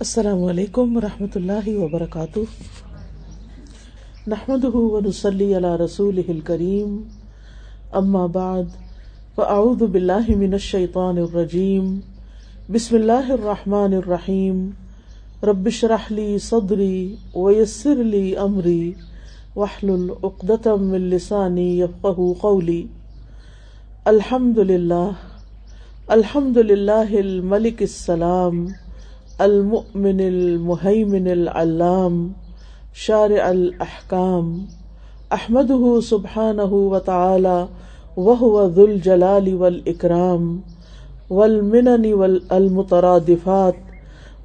السلام علیکم و رحمۃ اللہ وبرکاتہ۔ نحمد ونسلی علی رسول کریم اما بعد، فاعوذ باللہ من الشیطان الرجیم۔ بسم اللہ الرحمن الرحیم۔ ربش رحلی صدری ویسر لی امری۔ وحلل عقدۃ من لسانی یفقهوا قولی۔ الحمد للہ الحمد للہ الملک السلام۔ المؤمن المحیمن العلام شارع الاحکام احمده سبحانه وتعالى وهو ذو الجلال والاکرام والمنن والمترادفات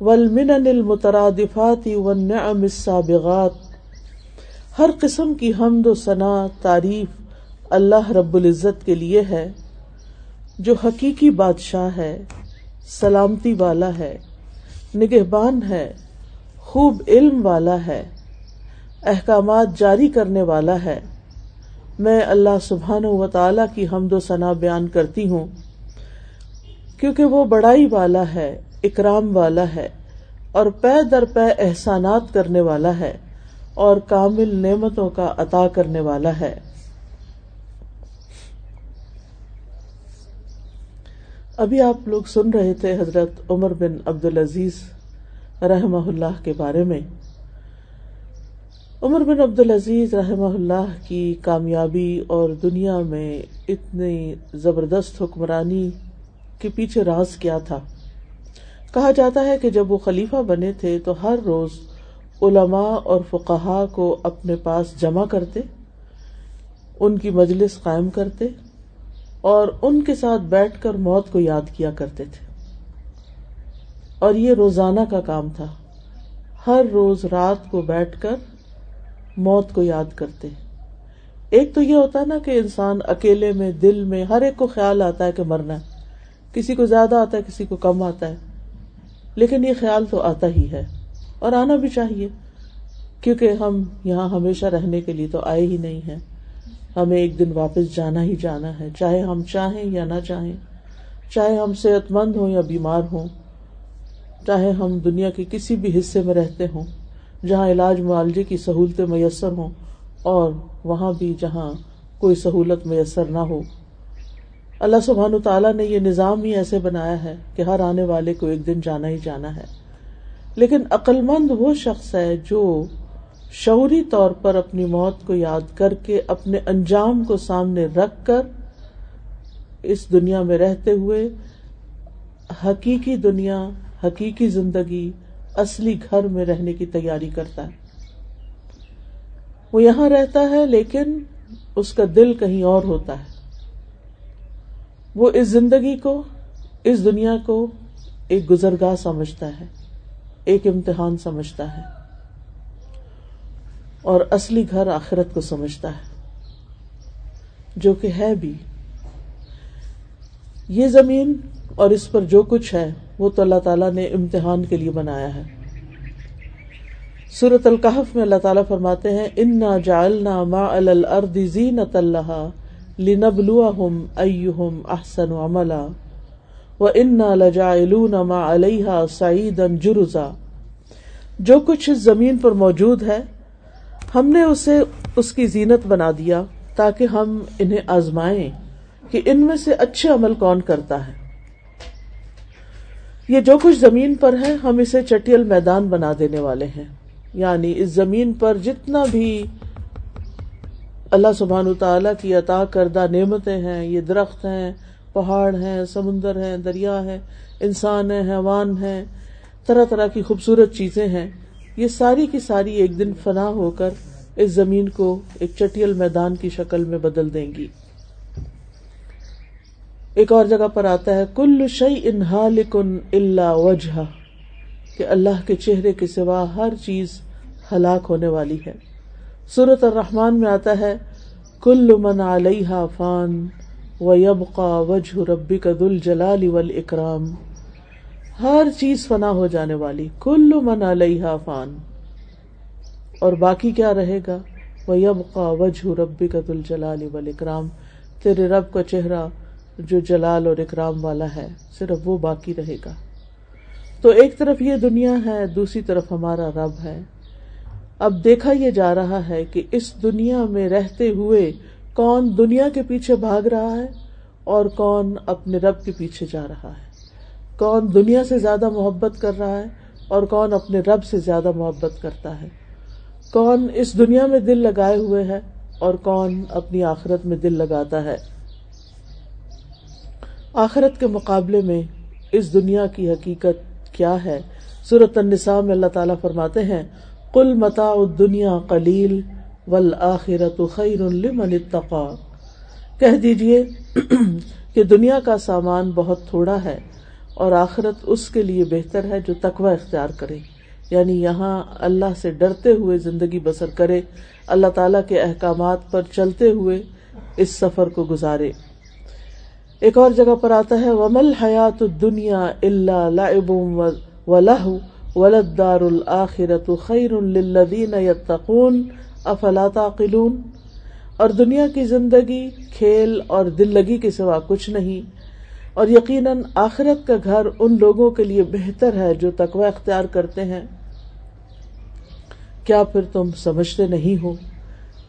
والمنن المترادفات والنعم السابغات. ہر قسم کی حمد و ثنا، تعریف اللہ رب العزت کے لیے ہے، جو حقیقی بادشاہ ہے، سلامتی والا ہے۔ نگہبان ہے، خوب علم والا ہے، احکامات جاری کرنے والا ہے۔ میں اللہ سبحان و تعالی کی حمد و ثنا بیان کرتی ہوں۔ کیونکہ وہ بڑائی والا ہے، اکرام والا ہے اور پے در پے احسانات کرنے والا ہے اور کامل نعمتوں کا عطا کرنے والا ہے۔ ابھی آپ لوگ سن رہے تھے حضرت عمر بن عبد العزیز رحمہ اللہ کے بارے میں۔ عمر بن عبد العزیز رحمہ اللہ کی کامیابی اور دنیا میں اتنی زبردست حکمرانی کے پیچھے راز کیا تھا۔ کہا جاتا ہے کہ جب وہ خلیفہ بنے تھے تو ہر روز علماء اور فقہا کو اپنے پاس جمع کرتے، ان کی مجلس قائم کرتے اور ان کے ساتھ بیٹھ کر موت کو یاد کیا کرتے تھے۔ اور یہ روزانہ کا کام تھا۔ ہر روز رات کو بیٹھ کر موت کو یاد کرتے۔ ایک تو یہ ہوتا ہے نا کہ انسان اکیلے میں، دل میں ہر ایک کو خیال آتا ہے کہ مرنا ہے۔ کسی کو زیادہ آتا ہے، کسی کو کم آتا ہے۔ لیکن یہ خیال تو آتا ہی ہے۔ اور آنا بھی چاہیے۔ کیونکہ ہم یہاں ہمیشہ رہنے کے لیے تو آئے ہی نہیں ہیں۔ ہمیں ایک دن واپس جانا ہی جانا ہے، چاہے ہم چاہیں یا نہ چاہیں، چاہے ہم صحت مند ہوں یا بیمار ہوں، چاہے ہم دنیا کے کسی بھی حصے میں رہتے ہوں، جہاں علاج معالجے کی سہولتیں میسر ہوں اور وہاں بھی جہاں کوئی سہولت میسر نہ ہو۔ اللہ سبحان و تعالیٰ نے یہ نظام ہی ایسے بنایا ہے کہ ہر آنے والے کو ایک دن جانا ہی جانا ہے۔ لیکن عقلمند وہ شخص ہے جو شعوری طور پر اپنی موت کو یاد کر کے اپنے انجام کو سامنے رکھ کر اس دنیا میں رہتے ہوئے حقیقی دنیا، حقیقی زندگی، اصلی گھر میں رہنے کی تیاری کرتا ہے۔ وہ یہاں رہتا ہے لیکن اس کا دل کہیں اور ہوتا ہے۔ وہ اس زندگی کو، اس دنیا کو ایک گزرگاہ سمجھتا ہے، ایک امتحان سمجھتا ہے۔ اور اصلی گھر آخرت کو سمجھتا ہے۔ جو کہ ہے بھی۔ یہ زمین اور اس پر جو کچھ ہے، وہ تو اللہ تعالیٰ نے امتحان کے لیے بنایا ہے۔ سورت القحف میں اللہ تعالیٰ فرماتے ہیں، انا جالنا ما الارض زینت اللہ لنبلوہم ایہم احسن عملا و انا لجائلون ما علیہا سعیدا جرزا۔ جو کچھ اس زمین پر موجود ہے ہم نے اسے، اس کی زینت بنا دیا تاکہ ہم انہیں آزمائیں کہ ان میں سے اچھے عمل کون کرتا ہے۔ یہ جو کچھ زمین پر ہے، ہم اسے چٹیل میدان بنا دینے والے ہیں۔ یعنی اس زمین پر جتنا بھی اللہ سبحان تعالی کی عطا کردہ نعمتیں ہیں، یہ درخت ہیں، پہاڑ ہیں، سمندر ہیں، دریا ہے انسان ہے حیوان ہے طرح طرح کی خوبصورت چیزیں ہیں۔ یہ ساری کی ساری ایک دن فنا ہو کر اس زمین کو ایک چٹیل میدان کی شکل میں بدل دیں گی۔ ایک اور جگہ پر آتا ہے، کل شعی انہا لکن اللہ وجہ کہ اللہ کے چہرے کے سوا ہر چیز ہلاک ہونے والی ہے۔ سورت الرحمان میں آتا ہے، کل من علیہ فان و یبقا وجہ ربی کا دل جلال اکرام ہر چیز فنا ہو جانے والی۔ کل من علیہ فان۔ اور باقی کیا رہے گا؟ وہ یب کا وجہ ربی کا دل جلال اکرام تیرے رب کا چہرہ جو جلال اور اکرام والا ہے، صرف وہ باقی رہے گا۔ تو ایک طرف یہ دنیا ہے، دوسری طرف ہمارا رب ہے۔ اب دیکھا یہ جا رہا ہے کہ اس دنیا میں رہتے ہوئے کون دنیا کے پیچھے بھاگ رہا ہے اور کون اپنے رب کے پیچھے جا رہا ہے۔ کون دنیا سے زیادہ محبت کر رہا ہے اور کون اپنے رب سے زیادہ محبت کرتا ہے؟ کون اس دنیا میں دل لگائے ہوئے ہے اور کون اپنی آخرت میں دل لگاتا ہے؟ آخرت کے مقابلے میں اس دنیا کی حقیقت کیا ہے؟ صورت النساء میں اللہ تعالیٰ فرماتے ہیں کل متا دنیا کلیل ول آخرت خیر لمن اتقا کہہ دیجیے کہ دنیا کا سامان بہت تھوڑا ہے اور آخرت اس کے لیے بہتر ہے جو تقوی اختیار کرے۔ یعنی یہاں اللہ سے ڈرتے ہوئے زندگی بسر کرے، اللہ تعالی کے احکامات پر چلتے ہوئے اس سفر کو گزارے۔ ایک اور جگہ پر آتا ہے ومل حیات دنیا اللہ لعب و لہ ولدار الآخرت خیر للذین یتقون افلا تعقلون؟ اور دنیا کی زندگی کھیل اور دل لگی کے سوا کچھ نہیں۔ اور یقیناً آخرت کا گھر ان لوگوں کے لیے بہتر ہے جو تقوی اختیار کرتے ہیں۔ کیا پھر تم سمجھتے نہیں ہو؟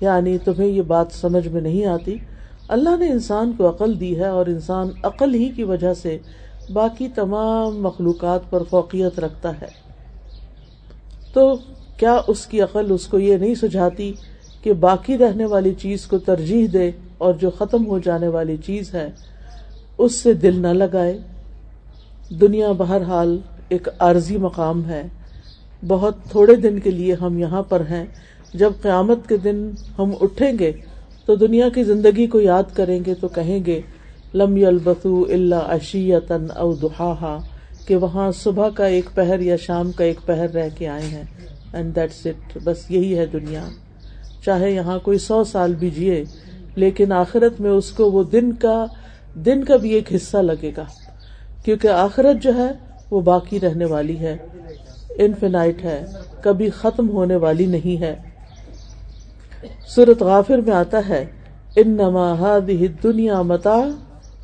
یعنی تمہیں یہ بات سمجھ میں نہیں آتی؟ اللہ نے انسان کو عقل دی ہے اور انسان عقل ہی کی وجہ سے باقی تمام مخلوقات پر فوقیت رکھتا ہے۔ تو کیا اس کی عقل اس کو یہ نہیں سجھاتی کہ باقی رہنے والی چیز کو ترجیح دے اور جو ختم ہو جانے والی چیز ہے اس سے دل نہ لگائے۔ دنیا بہرحال ایک عارضی مقام ہے۔ بہت تھوڑے دن کے لیے ہم یہاں پر ہیں۔ جب قیامت کے دن ہم اٹھیں گے تو دنیا کی زندگی کو یاد کریں گے تو کہیں گے، لم البسو اللہ اشیتن او دہا کہ وہاں صبح کا ایک پہر یا شام کا ایک پہر رہ کے آئے ہیں۔ اینڈ دیٹس اٹ بس یہی ہے دنیا۔ چاہے یہاں کوئی سو سال بھی جیے، لیکن آخرت میں اس کو وہ دن کا دن کا بھی ایک حصہ لگے گا۔ کیونکہ آخرت جو ہے، وہ باقی رہنے والی ہے۔ انفینائٹ ہے۔ کبھی ختم ہونے والی نہیں ہے۔ سورت غافر میں آتا ہے ان نما دنیا متا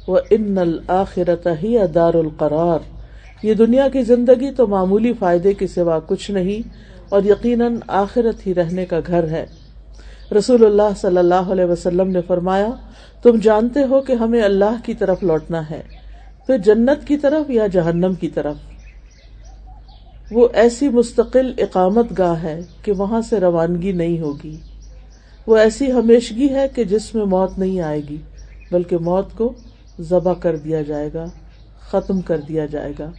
و ان الآخرت ہی دار القرار یہ دنیا کی زندگی تو معمولی فائدے کے سوا کچھ نہیں، اور یقیناً آخرت ہی رہنے کا گھر ہے۔ رسول اللہ صلی اللہ علیہ وسلم نے فرمایا تم جانتے ہو کہ ہمیں اللہ کی طرف لوٹنا ہے، تو جنت کی طرف یا جہنم کی طرف؟ وہ ایسی مستقل اقامت گاہ ہے کہ وہاں سے روانگی نہیں ہوگی۔ وہ ایسی ہمیشگی ہے کہ جس میں موت نہیں آئے گی، بلکہ موت کو ذبح کر دیا جائے گا، ختم کر دیا جائے گا۔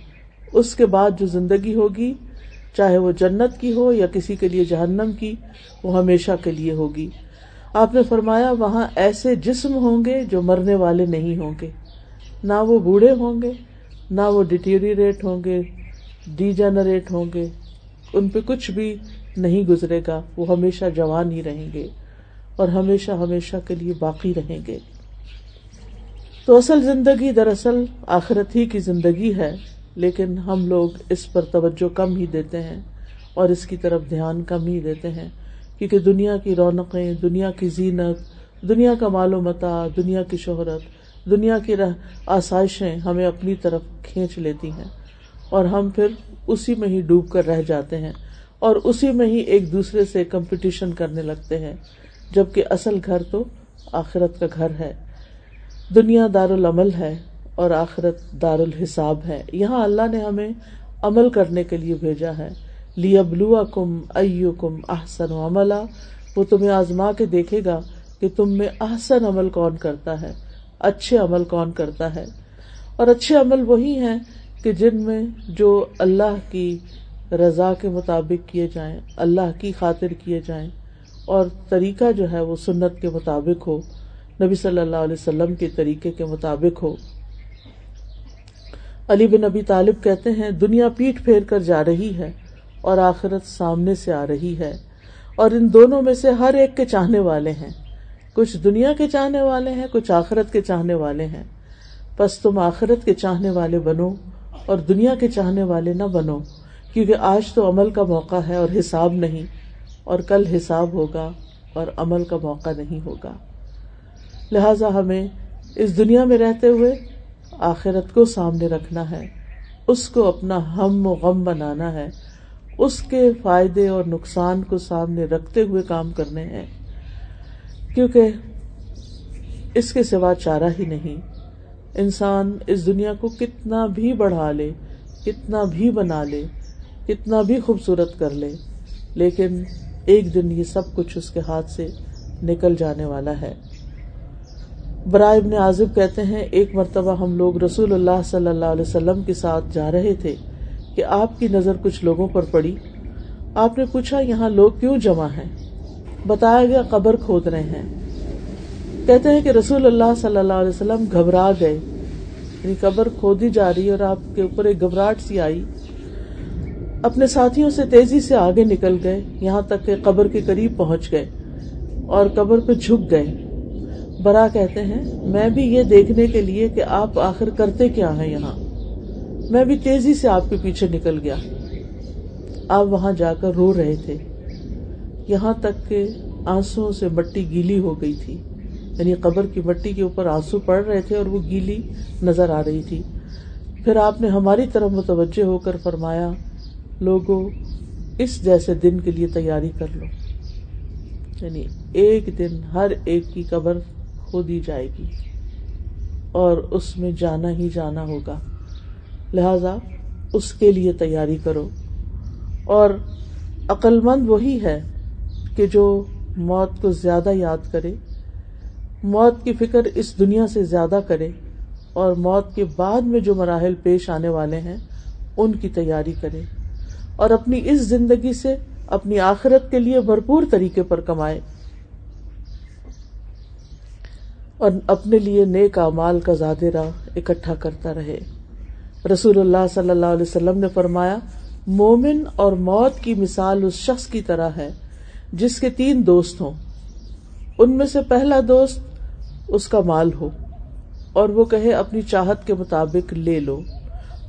اس کے بعد جو زندگی ہوگی، چاہے وہ جنت کی ہو یا کسی کے لیے جہنم کی، وہ ہمیشہ کے لیے ہوگی۔ آپ نے فرمایا وہاں ایسے جسم ہوں گے جو مرنے والے نہیں ہوں گے۔ نہ وہ بوڑھے ہوں گے، نہ وہ ڈیٹیریٹ ہوں گے ڈی جنریٹ ہوں گے۔ ان پہ کچھ بھی نہیں گزرے گا، وہ ہمیشہ جوان ہی رہیں گے اور ہمیشہ ہمیشہ کے لیے باقی رہیں گے۔ تو اصل زندگی دراصل آخرت ہی کی زندگی ہے، لیکن ہم لوگ اس پر توجہ کم ہی دیتے ہیں اور اس کی طرف دھیان کم ہی دیتے ہیں۔ کیونکہ دنیا کی رونقیں، دنیا کی زینت، دنیا کا مال و متا، دنیا کی شہرت، دنیا کی آسائشیں ہمیں اپنی طرف کھینچ لیتی ہیں۔ اور ہم پھر اسی میں ہی ڈوب کر رہ جاتے ہیں اور اسی میں ہی ایک دوسرے سے کمپٹیشن کرنے لگتے ہیں۔ جبکہ اصل گھر تو آخرت کا گھر ہے۔ دنیا دار العمل ہے اور آخرت دار الحساب ہے۔ یہاں اللہ نے ہمیں عمل کرنے کے لیے بھیجا ہے۔ لی کم او کم احسن عملہ وہ تمہیں آزما کے دیکھے گا کہ تم میں احسن عمل کون کرتا ہے، اچھے عمل کون کرتا ہے۔ اور اچھے عمل وہی ہیں کہ جن میں جو اللہ کی رضا کے مطابق کیے جائیں، اللہ کی خاطر کیے جائیں۔ اور طریقہ جو ہے وہ سنت کے مطابق ہو، نبی صلی اللہ علیہ وسلم کے طریقے کے مطابق ہو۔ علی بن ابی طالب کہتے ہیں، دنیا پیٹ پھیر کر جا رہی ہے۔ اور آخرت سامنے سے آ رہی ہے۔ اور ان دونوں میں سے ہر ایک کے چاہنے والے ہیں۔ کچھ دنیا کے چاہنے والے ہیں، کچھ آخرت کے چاہنے والے ہیں۔ بس تم آخرت کے چاہنے والے بنو اور دنیا کے چاہنے والے نہ بنو، کیونکہ آج تو عمل کا موقع ہے اور حساب نہیں، اور کل حساب ہوگا اور عمل کا موقع نہیں ہوگا۔ لہذا ہمیں اس دنیا میں رہتے ہوئے آخرت کو سامنے رکھنا ہے، اس کو اپنا ہم و غم بنانا ہے۔ اس کے فائدے اور نقصان کو سامنے رکھتے ہوئے کام کرنے ہیں، کیونکہ اس کے سوا چارہ ہی نہیں۔ انسان اس دنیا کو کتنا بھی بڑھا لے، کتنا بھی بنا لے، کتنا بھی خوبصورت کر لے، لیکن ایک دن یہ سب کچھ اس کے ہاتھ سے نکل جانے والا ہے۔ برائے ابن عازب کہتے ہیں، ایک مرتبہ ہم لوگ رسول اللہ صلی اللہ علیہ وسلم کے ساتھ جا رہے تھے۔ کہ آپ کی نظر کچھ لوگوں پر پڑی۔ آپ نے پوچھا، یہاں لوگ کیوں جمع ہیں؟ بتایا گیا، قبر کھود رہے ہیں۔ کہتے ہیں کہ رسول اللہ صلی اللہ علیہ وسلم گھبرا گئے۔ یعنی قبر کھودی جا رہی اور آپ کے اوپر ایک گھبراہٹ سی آئی۔ اپنے ساتھیوں سے تیزی سے آگے نکل گئے۔ یہاں تک کہ قبر کے قریب پہنچ گئے اور قبر پہ جھک گئے۔ برا کہتے ہیں، میں بھی یہ دیکھنے کے لیے کہ آپ آخر کرتے کیا ہیں یہاں؟ میں بھی تیزی سے آپ کے پیچھے نکل گیا۔ آپ وہاں جا کر رو رہے تھے۔ یہاں تک کہ آنسو سے مٹی گیلی ہو گئی تھی۔ یعنی قبر کی مٹی کے اوپر آنسو پڑ رہے تھے اور وہ گیلی نظر آ رہی تھی۔ پھر آپ نے ہماری طرف متوجہ ہو کر فرمایا، لوگوں، اس جیسے دن کے لیے تیاری کر لو۔ یعنی ایک دن ہر ایک کی قبر کھو دی جائے گی اور اس میں جانا ہی جانا ہوگا۔ لہذا اس کے لیے تیاری کرو۔ اور عقل مند وہی ہے کہ جو موت کو زیادہ یاد کرے، موت کی فکر اس دنیا سے زیادہ کرے اور موت کے بعد میں جو مراحل پیش آنے والے ہیں، ان کی تیاری کرے۔ اور اپنی اس زندگی سے اپنی آخرت کے لیے بھرپور طریقے پر کمائے۔ اور اپنے لیے نیک امال کا زیادہ راہ اکٹھا کرتا رہے۔ رسول اللہ صلی اللہ علیہ وسلم نے فرمایا، مومن اور موت کی مثال اس شخص کی طرح ہے، جس کے تین دوست ہوں۔ ان میں سے پہلا دوست اس کا مال ہو، اور وہ کہے، اپنی چاہت کے مطابق لے لو۔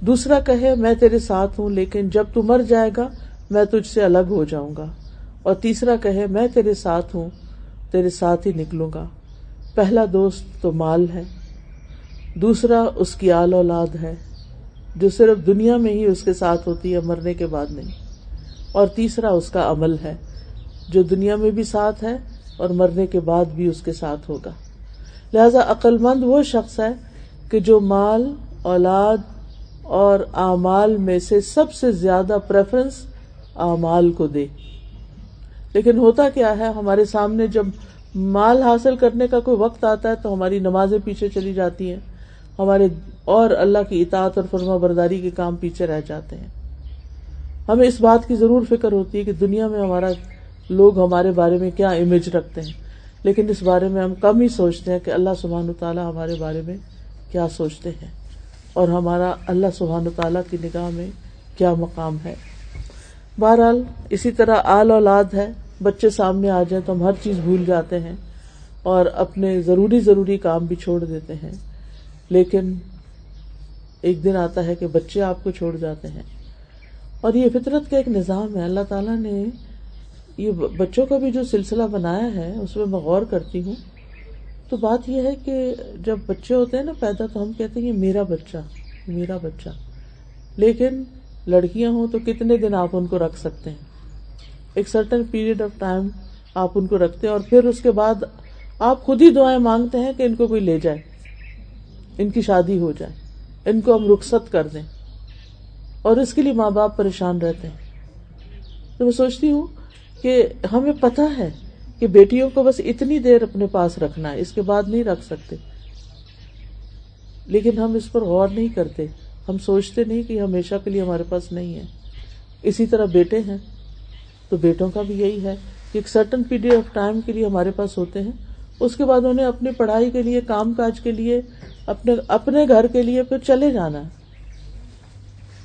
دوسرا کہے، میں تیرے ساتھ ہوں، لیکن جب تو مر جائے گا، میں تجھ سے الگ ہو جاؤں گا۔ اور تیسرا کہے، میں تیرے ساتھ ہوں، تیرے ساتھ ہی نکلوں گا۔ پہلا دوست تو مال ہے، دوسرا اس کی آل اولاد ہے۔ جو صرف دنیا میں ہی اس کے ساتھ ہوتی ہے، مرنے کے بعد نہیں۔ اور تیسرا اس کا عمل ہے، جو دنیا میں بھی ساتھ ہے اور مرنے کے بعد بھی اس کے ساتھ ہوگا۔ لہذا عقل مند وہ شخص ہے کہ جو مال، اولاد اور اعمال میں سے سب سے زیادہ پریفرنس اعمال کو دے۔ لیکن ہوتا کیا ہے، ہمارے سامنے جب مال حاصل کرنے کا کوئی وقت آتا ہے تو ہماری نمازیں پیچھے چلی جاتی ہیں، ہمارے اور اللہ کی اطاعت اور فرما برداری کے کام پیچھے رہ جاتے ہیں۔ ہمیں اس بات کی ضرور فکر ہوتی ہے کہ دنیا میں ہمارا لوگ ہمارے بارے میں کیا امیج رکھتے ہیں۔ لیکن اس بارے میں ہم کم ہی سوچتے ہیں کہ اللہ سبحان تعالیٰ ہمارے بارے میں کیا سوچتے ہیں۔ اور ہمارا اللہ سبحان تعالیٰ کی نگاہ میں کیا مقام ہے۔ بہرحال اسی طرح آل اولاد ہے۔ بچے سامنے آ جائیں تو ہم ہر چیز بھول جاتے ہیں اور اپنے ضروری ضروری کام بھی چھوڑ دیتے ہیں۔ لیکن ایک دن آتا ہے کہ بچے آپ کو چھوڑ جاتے ہیں۔ اور یہ فطرت کا ایک نظام ہے۔ اللہ تعالیٰ نے یہ بچوں کا بھی جو سلسلہ بنایا ہے، اس میں میں غور کرتی ہوں۔ تو بات یہ ہے کہ جب بچے ہوتے ہیں نا پیدا، تو ہم کہتے ہیں یہ میرا بچہ میرا بچہ۔ لیکن لڑکیاں ہوں تو کتنے دن آپ ان کو رکھ سکتے ہیں؟ ایک سرٹن پیریڈ آف ٹائم آپ ان کو رکھتے ہیں اور پھر اس کے بعد آپ خود ہی دعائیں مانگتے ہیں کہ ان کو کوئی لے جائے، ان کی شادی ہو جائے۔ ان کو ہم رخصت کر دیں اور اس کے لیے ماں باپ پریشان رہتے ہیں۔ تو میں سوچتی ہوں کہ ہمیں پتا ہے کہ بیٹیوں کو بس اتنی دیر اپنے پاس رکھنا ہے، اس کے بعد نہیں رکھ سکتے۔ لیکن ہم اس پر غور نہیں کرتے، ہم سوچتے نہیں کہ ہمیشہ کے لیے ہمارے پاس نہیں ہے۔ اسی طرح بیٹے ہیں، تو بیٹوں کا بھی یہی ہے کہ ایک سرٹن پیریڈ آف ٹائم کے لیے ہمارے پاس ہوتے ہیں۔ اس کے بعد انہیں اپنی پڑھائی کے لیے، کام کاج کے لیے اپنے اپنے گھر کے لیے پھر چلے جانا ہے۔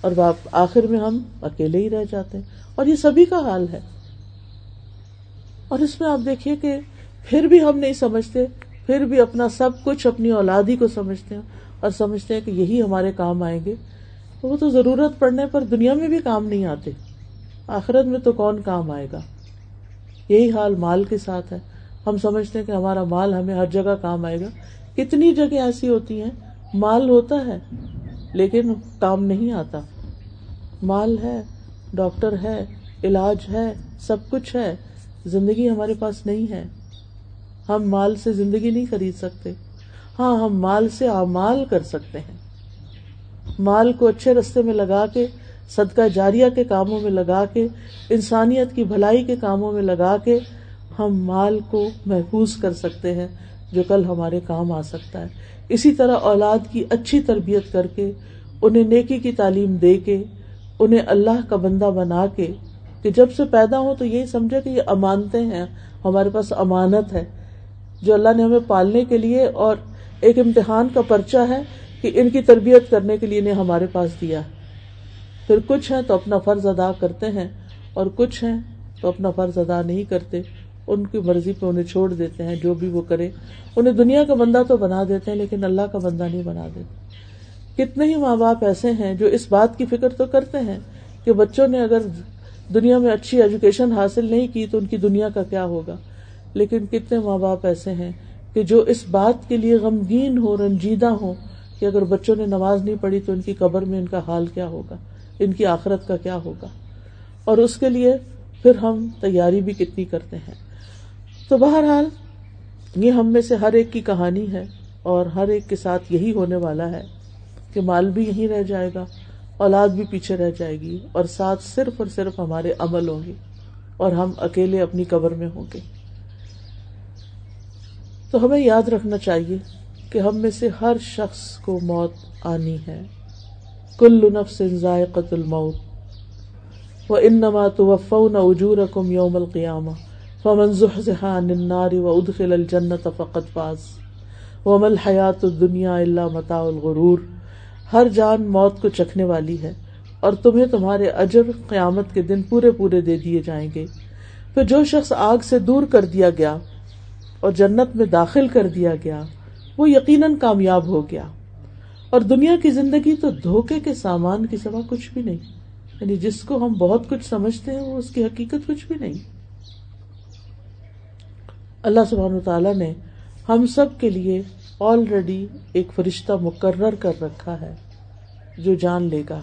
اور آخر میں ہم اکیلے ہی رہ جاتے ہیں۔ اور یہ سبھی کا حال ہے۔ اور اس میں آپ دیکھیے کہ پھر بھی ہم نہیں سمجھتے، پھر بھی اپنا سب کچھ اپنی اولادی کو سمجھتے ہیں اور سمجھتے ہیں کہ یہی ہمارے کام آئیں گے۔ تو وہ تو ضرورت پڑنے پر دنیا میں بھی کام نہیں آتے۔ آخرت میں تو کون کام آئے گا؟ یہی حال مال کے ساتھ ہے۔ ہم سمجھتے ہیں کہ ہمارا مال ہمیں ہر جگہ کام آئے گا۔ کتنی جگہ ایسی ہوتی ہیں، مال ہوتا ہے، لیکن کام نہیں آتا۔ مال ہے، ڈاکٹر ہے، علاج ہے، سب کچھ ہے۔ زندگی ہمارے پاس نہیں ہے۔ ہم مال سے زندگی نہیں خرید سکتے۔ ہاں ہم مال سے اعمال کر سکتے ہیں۔ مال کو اچھے رستے میں لگا کے، صدقہ جاریہ کے کاموں میں لگا کے، انسانیت کی بھلائی کے کاموں میں لگا کے ہم مال کو محفوظ کر سکتے ہیں۔ جو کل ہمارے کام آ سکتا ہے۔ اسی طرح اولاد کی اچھی تربیت کر کے، انہیں نیکی کی تعلیم دے کے، انہیں اللہ کا بندہ بنا کے، کہ جب سے پیدا ہو تو یہی سمجھے کہ یہ امانتے ہیں، ہمارے پاس امانت ہے۔ جو اللہ نے ہمیں پالنے کے لیے اور ایک امتحان کا پرچہ ہے کہ ان کی تربیت کرنے کے لیے انہیں ہمارے پاس دیا۔ پھر کچھ ہیں تو اپنا فرض ادا کرتے ہیں اور کچھ ہیں تو اپنا فرض ادا نہیں کرتے۔ ان کی مرضی پہ انہیں چھوڑ دیتے ہیں، جو بھی وہ کرے۔ انہیں دنیا کا بندہ تو بنا دیتے ہیں، لیکن اللہ کا بندہ نہیں بنا دیتے۔ کتنے ہی ماں باپ ایسے ہیں جو اس بات کی فکر تو کرتے ہیں کہ بچوں نے اگر دنیا میں اچھی ایجوکیشن حاصل نہیں کی تو ان کی دنیا کا کیا ہوگا۔ لیکن کتنے ماں باپ ایسے ہیں کہ جو اس بات کے لیے غمگین ہو رنجیدہ ہو کہ اگر بچوں نے نماز نہیں پڑھی تو ان کی قبر میں ان کا حال کیا ہوگا، ان کی آخرت کا کیا ہوگا۔ اور اس کے لیے پھر ہم تیاری بھی کتنی کرتے ہیں۔ تو بہرحال یہ ہم میں سے ہر ایک کی کہانی ہے اور ہر ایک کے ساتھ یہی ہونے والا ہے کہ مال بھی یہیں رہ جائے گا، اولاد بھی پیچھے رہ جائے گی اور ساتھ صرف اور صرف ہمارے عمل ہوں گے اور ہم اکیلے اپنی قبر میں ہوں گے۔ تو ہمیں یاد رکھنا چاہیے کہ ہم میں سے ہر شخص کو موت آنی ہے۔ کل نفس ذائقت الموت و انما توفون اجورکم یوم القیامہ۔ فمن زحزح عن النار وادخل الجنت فقد فاز. وما الحیات الدنیا الا متاع الغرور. ہر جان موت کو چکھنے والی ہے اور تمہیں تمہارے اجر قیامت کے دن پورے پورے دے دیے جائیں گے۔ پھر جو شخص آگ سے دور کر دیا گیا اور جنت میں داخل کر دیا گیا، وہ یقیناً کامیاب ہو گیا۔ اور دنیا کی زندگی تو دھوکے کے سامان کی سوا کچھ بھی نہیں۔ یعنی جس کو ہم بہت کچھ سمجھتے ہیں، وہ اس کی حقیقت کچھ بھی نہیں۔ اللہ سبحان تعالیٰ نے ہم سب کے لیے آلریڈی ایک فرشتہ مقرر کر رکھا ہے جو جان لے گا۔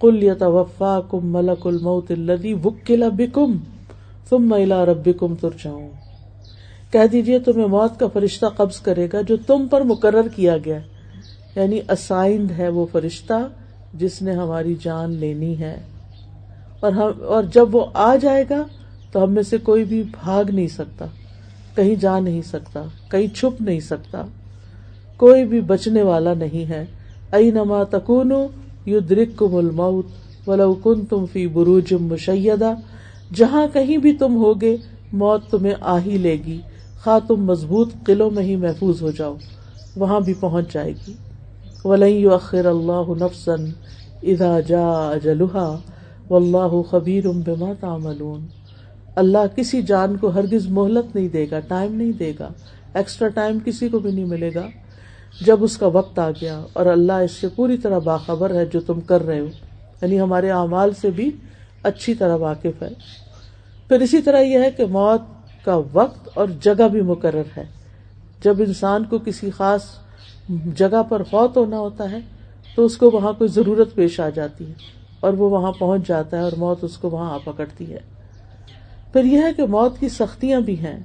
کل یا توفا کم ملک الموت الدی وکلا بکم تم میلا رب کم کہہ دیجیے تمہیں موت کا فرشتہ قبض کرے گا جو تم پر مقرر کیا گیا یعنی اسائنڈ ہے وہ فرشتہ جس نے ہماری جان لینی ہے۔ اور ہم اور جب وہ آ جائے گا تو ہم میں سے کوئی بھی بھاگ نہیں سکتا، کہیں جا نہیں سکتا، کہیں چھپ نہیں سکتا۔ کوئی بھی بچنے والا نہیں ہے۔ ائی نما تکون یو درک کم الموت ولو کن تم فی بروج مشیدہ۔ جہاں کہیں بھی تم ہوگے، موت تمہیں آ ہی لے گی۔ خواہ تم مضبوط قلعوں میں ہی محفوظ ہو جاؤ، وہاں بھی پہنچ جائے گی۔ ولئی اخر اللہ نفسن ادا جا جلوہا و اللہ خبیر بما تعملون۔ اللہ کسی جان کو ہرگز مہلت نہیں دے گا ٹائم نہیں دے گا ایکسٹرا ٹائم کسی کو بھی نہیں ملے گا۔ جب اس کا وقت آ گیا اور اللہ اس سے پوری طرح باخبر ہے جو تم کر رہے ہو یعنی ہمارے اعمال سے بھی اچھی طرح واقف ہے۔ پھر اسی طرح یہ ہے کہ موت کا وقت اور جگہ بھی مقرر ہے۔ جب انسان کو کسی خاص جگہ پر فوت ہونا ہوتا ہے، تو اس کو وہاں کوئی ضرورت پیش آ جاتی ہے اور وہ وہاں پہنچ جاتا ہے اور موت اس کو وہاں آ پکڑتی ہے۔ پھر یہ ہے کہ موت کی سختیاں بھی ہیں۔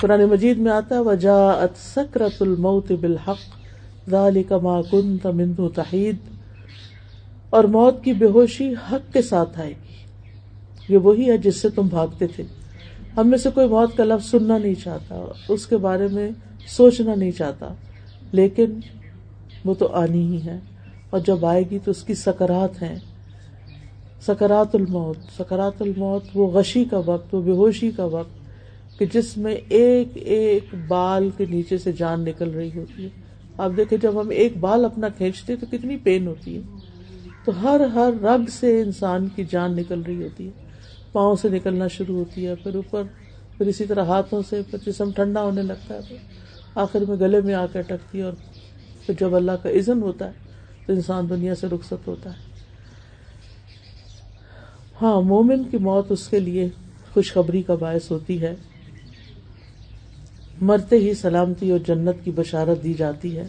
قرآن مجید میں آتا وجا سکرت الموت بالحق کا ما کن تمند تحید اور موت کی بے ہوشی حق کے ساتھ آئے گی۔ یہ وہی ہے جس سے تم بھاگتے تھے۔ ہم میں سے کوئی موت کا لفظ سننا نہیں چاہتا، اس کے بارے میں سوچنا نہیں چاہتا۔ لیکن وہ تو آنی ہی ہے، اور جب آئے گی تو اس کی سکرات ہیں۔ سکرات الموت سکرات الموت وہ غشی کا وقت، وہ بے ہوشی کا وقت کہ جس میں ایک ایک بال کے نیچے سے جان نکل رہی ہوتی ہے۔ آپ دیکھیں جب ہم ایک بال اپنا کھینچتے تو کتنی پین ہوتی ہے۔ تو ہر ہر رگ سے انسان کی جان نکل رہی ہوتی ہے۔ پاؤں سے نکلنا شروع ہوتی ہے، پھر اوپر، پھر اسی طرح ہاتھوں سے، پھر جسم ٹھنڈا ہونے لگتا ہے۔ تو آخر میں گلے میں آ کے اٹکتی ہے اور پھر جب اللہ کا عزن ہوتا ہے تو انسان دنیا سے رخصت ہوتا ہے۔ ہاں مومن کی موت اس کے لیے خوشخبری کا باعث ہوتی ہے۔ مرتے ہی سلامتی اور جنت کی بشارت دی جاتی ہے۔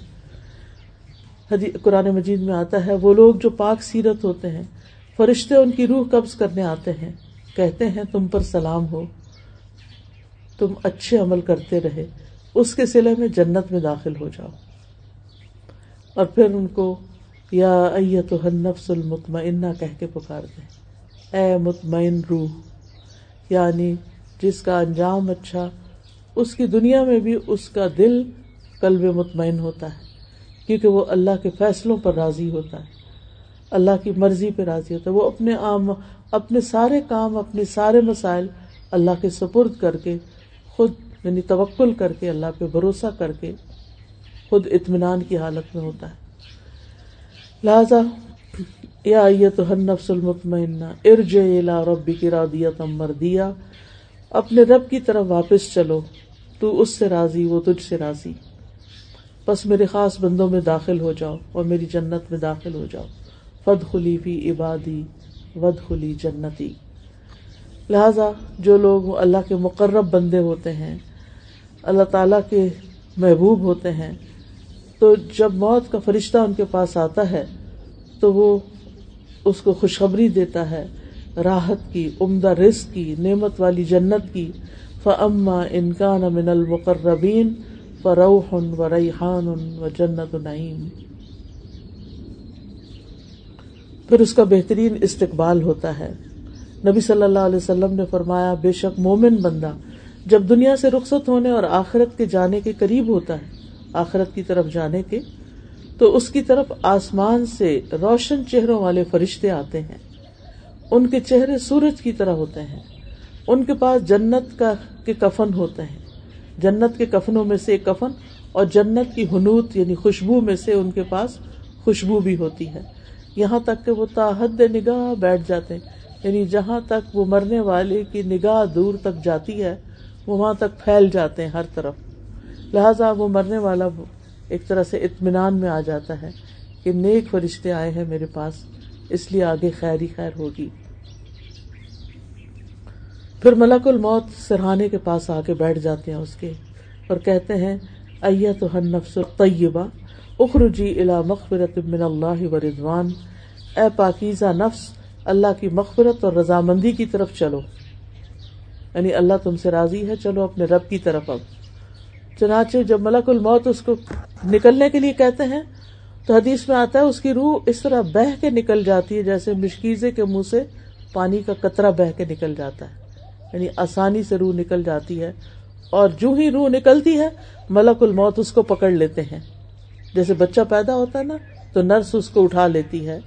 قرآن مجید میں آتا ہے، وہ لوگ جو پاک سیرت ہوتے ہیں، فرشتے ان کی روح قبض کرنے آتے ہیں۔ کہتے ہیں، تم پر سلام ہو، تم اچھے عمل کرتے رہے، اس کے سلے میں جنت میں داخل ہو جاؤ۔ اور پھر ان کو، یا ایت نفس المطمئنہ کہہ کے پکار دیں۔ اے مطمئن روح یعنی جس کا انجام اچھا اس کی دنیا میں بھی اس کا دل قلب مطمئن ہوتا ہے، کیونکہ وہ اللہ کے فیصلوں پر راضی ہوتا ہے، اللہ کی مرضی پہ راضی ہوتا ہے۔ وہ اپنے عام، اپنے سارے کام اپنے سارے مسائل اللہ کے سپرد کر کے، خود یعنی توکل کر کے، اللہ پہ بھروسہ کر کے خود اطمینان کی حالت میں ہوتا ہے۔ لہذا یا تو نفس المطمئنہ ارج الا ربی کی رادیت مردیا اپنے رب کی طرف واپس چلو، تو اس سے راضی، وہ تجھ سے راضی۔ بس میرے خاص بندوں میں داخل ہو جاؤ اور میری جنت میں داخل ہو جاؤ۔ فد خلی فی عبادی ود خلی جنتی۔ لہذا جو لوگ اللہ کے مقرب بندے ہوتے ہیں، اللہ تعالی کے محبوب ہوتے ہیں، تو جب موت کا فرشتہ ان کے پاس آتا ہے، تو وہ اس کو خوشخبری دیتا ہے، راحت کی، عمدہ رزق کی، نعمت والی جنت کی۔ فعما انکان من المقربین فروح و ریحان و جنت نعیم پھر اس کا بہترین استقبال ہوتا ہے۔ نبی صلی اللہ علیہ وسلم نے فرمایا، بے شک مومن بندہ جب دنیا سے رخصت ہونے اور آخرت کے جانے کے قریب ہوتا ہے، آخرت کی طرف جانے کے تو اس کی طرف آسمان سے روشن چہروں والے فرشتے آتے ہیں۔ ان کے چہرے سورج کی طرح ہوتے ہیں۔ ان کے پاس جنت کا کے کفن ہوتے ہیں۔ جنت کے کفنوں میں سے ایک کفن اور جنت کی حنوت یعنی خوشبو میں سے ان کے پاس خوشبو بھی ہوتی ہے۔ یہاں تک کہ وہ تاحد نگاہ بیٹھ جاتے ہیں۔ یعنی جہاں تک وہ مرنے والے کی نگاہ دور تک جاتی ہے وہ وہاں تک پھیل جاتے ہیں ہر طرف۔ لہذا وہ مرنے والا ایک طرح سے اطمینان میں آ جاتا ہے کہ نیک فرشتے آئے ہیں میرے پاس، اس لیے آگے خیر ہی خیر ہوگی۔ پھر ملک الموت سرحانے کے پاس آ کے بیٹھ جاتے ہیں اس کے اور کہتے ہیں ایا تو ہن نفس طیبہ اخرجی الا مغفرت من اللہ و رضوان. اے پاکیزہ نفس، اللہ کی مغفرت اور رضامندی کی طرف چلو۔ یعنی اللہ تم سے راضی ہے، چلو اپنے رب کی طرف اب۔ چنانچہ جب ملک الموت اس کو نکلنے کے لیے کہتے ہیں، تو حدیث میں آتا ہے اس کی روح اس طرح بہ کے نکل جاتی ہے جیسے مشکیزے کے منہ سے پانی کا قطرہ بہ کے نکل جاتا ہے۔ یعنی آسانی سے روح نکل جاتی ہے۔ اور جو ہی روح نکلتی ہے، ملک الموت اس کو پکڑ لیتے ہیں۔ جیسے بچہ پیدا ہوتا ہے نا، تو نرس اس کو اٹھا لیتی ہے۔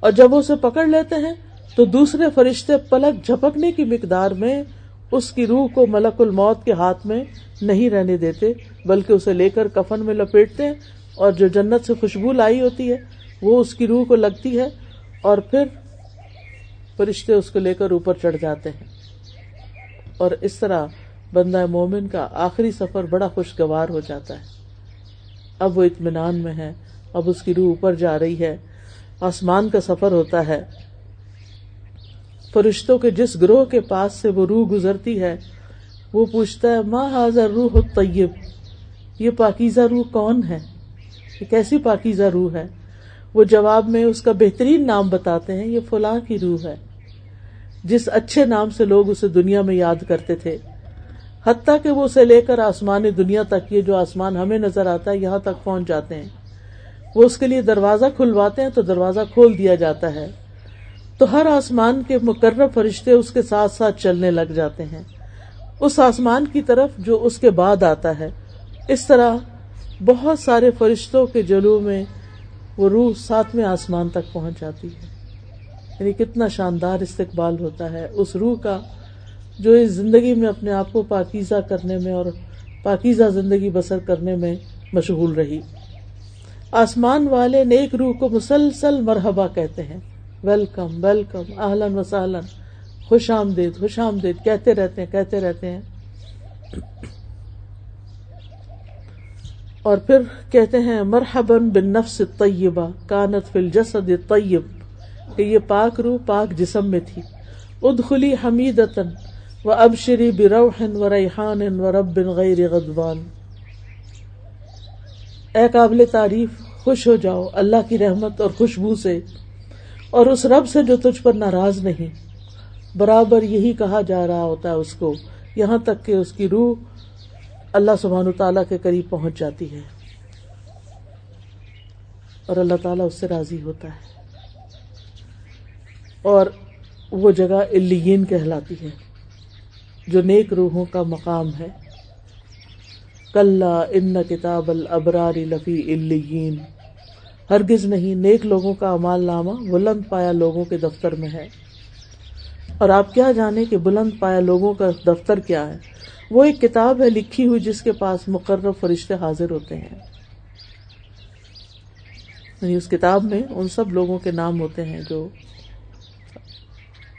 اور جب اسے پکڑ لیتے ہیں، تو دوسرے فرشتے پلک جھپکنے کی مقدار میں اس کی روح کو ملک الموت کے ہاتھ میں نہیں رہنے دیتے، بلکہ اسے لے کر کفن میں لپیٹتے ہیں، اور جو جنت سے خوشبو لائی ہوتی ہے، وہ اس کی روح کو لگتی ہے، اور پھر فرشتے اس کو لے کر اوپر چڑھ جاتے ہیں۔ اور اس طرح بندہ مومن کا آخری سفر بڑا خوشگوار ہو جاتا ہے۔ اب وہ اطمینان میں ہے، اب اس کی روح اوپر جا رہی ہے۔ آسمان کا سفر ہوتا ہے۔ فرشتوں کے جس گروہ کے پاس سے وہ روح گزرتی ہے، وہ پوچھتا ہے ماں حاضر روح طیب یہ پاکیزہ روح کون ہے؟ یہ کیسی پاکیزہ روح ہے؟ وہ جواب میں اس کا بہترین نام بتاتے ہیں، یہ فلاں کی روح ہے۔ جس اچھے نام سے لوگ اسے دنیا میں یاد کرتے تھے۔ حتیٰ کہ وہ اسے لے کر آسمان دنیا تک، یہ جو آسمان ہمیں نظر آتا ہے، یہاں تک پہنچ جاتے ہیں۔ وہ اس کے لیے دروازہ کھلواتے ہیں تو دروازہ کھول دیا جاتا ہے۔ تو ہر آسمان کے مقرر فرشتے اس کے ساتھ ساتھ چلنے لگ جاتے ہیں۔ اس آسمان کی طرف جو اس کے بعد آتا ہے۔ اس طرح بہت سارے فرشتوں کے جلو میں وہ روح ساتویں آسمان تک پہنچ جاتی ہے۔ یعنی کتنا شاندار استقبال ہوتا ہے۔ اس روح کا جو اس زندگی میں اپنے آپ کو پاکیزہ کرنے میں اور پاکیزہ زندگی بسر کرنے میں مشغول رہی۔ آسمان والے نیک روح کو مسلسل مرحبا کہتے ہیں۔ ویلکم ویلکم اہلن و خوش آمدید خوش آمدید. کہتے رہتے ہیں، کہتے رہتے ہیں. اور پھر کہتے ہیں مرحبن بن نفس طیبہ کانت فل جسد طیب کہ یہ پاک روح پاک جسم میں تھی. ادخلی حمیدتن و ابشری بروحن و ریحان و رب غیر غدوان اے قابل تعریف، خوش ہو جاؤ. اللہ کی رحمت اور خوشبو سے اور اس رب سے جو تجھ پر ناراض نہیں۔ برابر یہی کہا جا رہا ہوتا ہے اس کو، یہاں تک کہ اس کی روح اللہ سبحان تعالی کے قریب پہنچ جاتی ہے۔ اور اللہ تعالیٰ اس سے راضی ہوتا ہے۔ اور وہ جگہ الین کہلاتی ہے، جو نیک روحوں کا مقام ہے۔ کل ان کتاب البرار لفی الین ہرگز نہیں، نیک لوگوں کا امال نامہ بلند پایا لوگوں کے دفتر میں ہے۔ اور آپ کیا جانے کہ بلند پایا لوگوں کا دفتر کیا ہے؟ وہ ایک کتاب ہے لکھی ہوئی جس کے پاس مقرر فرشتے حاضر ہوتے ہیں۔ یعنی اس کتاب میں ان سب لوگوں کے نام ہوتے ہیں جو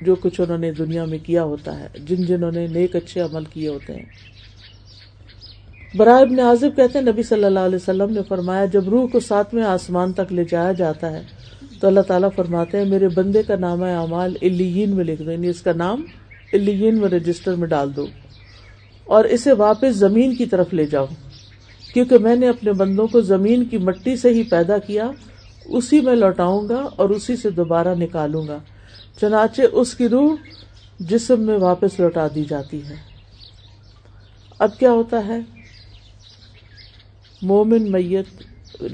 جو کچھ انہوں نے دنیا میں کیا ہوتا ہے، جن جنہوں نے نیک اچھے عمل کیے ہوتے ہیں۔ برائے ابن عازب کہتے ہیں، نبی صلی اللہ علیہ وسلم نے فرمایا، جب روح کو ساتویں آسمان تک لے جایا جاتا ہے، تو اللہ تعالیٰ فرماتے ہیں، میرے بندے کا نام اعمال الین میں لکھ دو یعنی اس کا نام الین میں رجسٹر میں ڈال دو، اور اسے واپس زمین کی طرف لے جاؤ، کیونکہ میں نے اپنے بندوں کو زمین کی مٹی سے ہی پیدا کیا، اسی میں لوٹاؤں گا اور اسی سے دوبارہ نکالوں گا، چنانچہ اس کی روح جسم میں واپس لوٹا دی جاتی ہے۔ اب کیا ہوتا ہے؟ مومن میت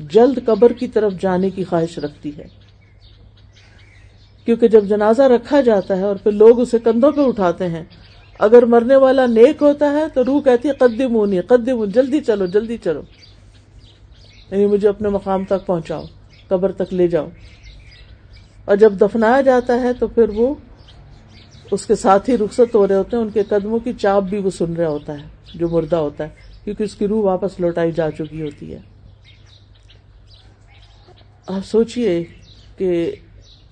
جلد قبر کی طرف جانے کی خواہش رکھتی ہے۔ کیونکہ جب جنازہ رکھا جاتا ہے اور پھر لوگ اسے کندھوں پہ اٹھاتے ہیں، اگر مرنے والا نیک ہوتا ہے تو روح کہتی ہے قدم اونی قدم جلدی چلو جلدی چلو۔ یعنی مجھے اپنے مقام تک پہنچاؤ، قبر تک لے جاؤ۔ اور جب دفنایا جاتا ہے تو پھر وہ اس کے ساتھ ہی رخصت ہو رہے ہوتے ہیں، ان کے قدموں کی چاپ بھی وہ سن رہا ہوتا ہے، جو مردہ ہوتا ہے۔ کیونکہ اس کی روح واپس لوٹائی جا چکی ہوتی ہے۔ آپ سوچئے کہ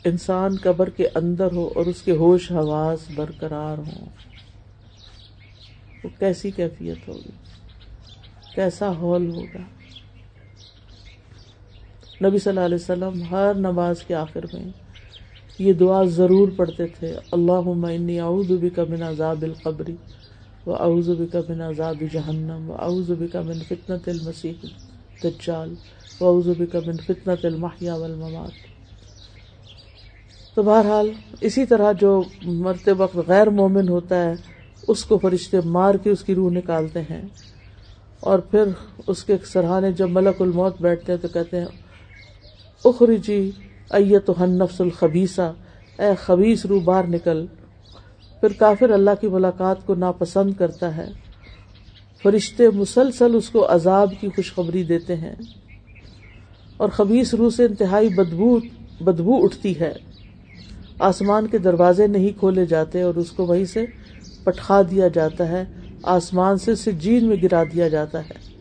انسان قبر کے اندر ہو اور اس کے ہوش حواس برقرار ہوں۔ وہ کیسی کیفیت ہوگی؟ کیسا ہال ہوگا؟ نبی صلی اللہ علیہ وسلم ہر نماز کے آخر میں یہ دعا ضرور پڑھتے تھے اللہ انی اعوذ بک من عذاب القبری و اعوذ بک من عذاب جہنم و اعوذ بک من فتنة المسیح دجال و اعوذ بک من فتنة المحیا والممات تو بہرحال اسی طرح جو مرتے وقت غیر مومن ہوتا ہے، اس کو فرشتے مار کے اس کی روح نکالتے ہیں۔ اور پھر اس کے سرحانے جب ملک الموت بیٹھتے ہیں تو کہتے ہیں، اخرجی ایت نفس الخبیسہ اے خبیص روح باہر نکل۔ پھر کافر اللہ کی ملاقات کو ناپسند کرتا ہے۔ فرشتے مسلسل اس کو عذاب کی خوشخبری دیتے ہیں۔ اور خبیص روح سے انتہائی بدبو بدبو اٹھتی ہے۔ آسمان کے دروازے نہیں کھولے جاتے اور اس کو وہیں سے پٹخا دیا جاتا ہے۔ آسمان سے سجین میں گرا دیا جاتا ہے۔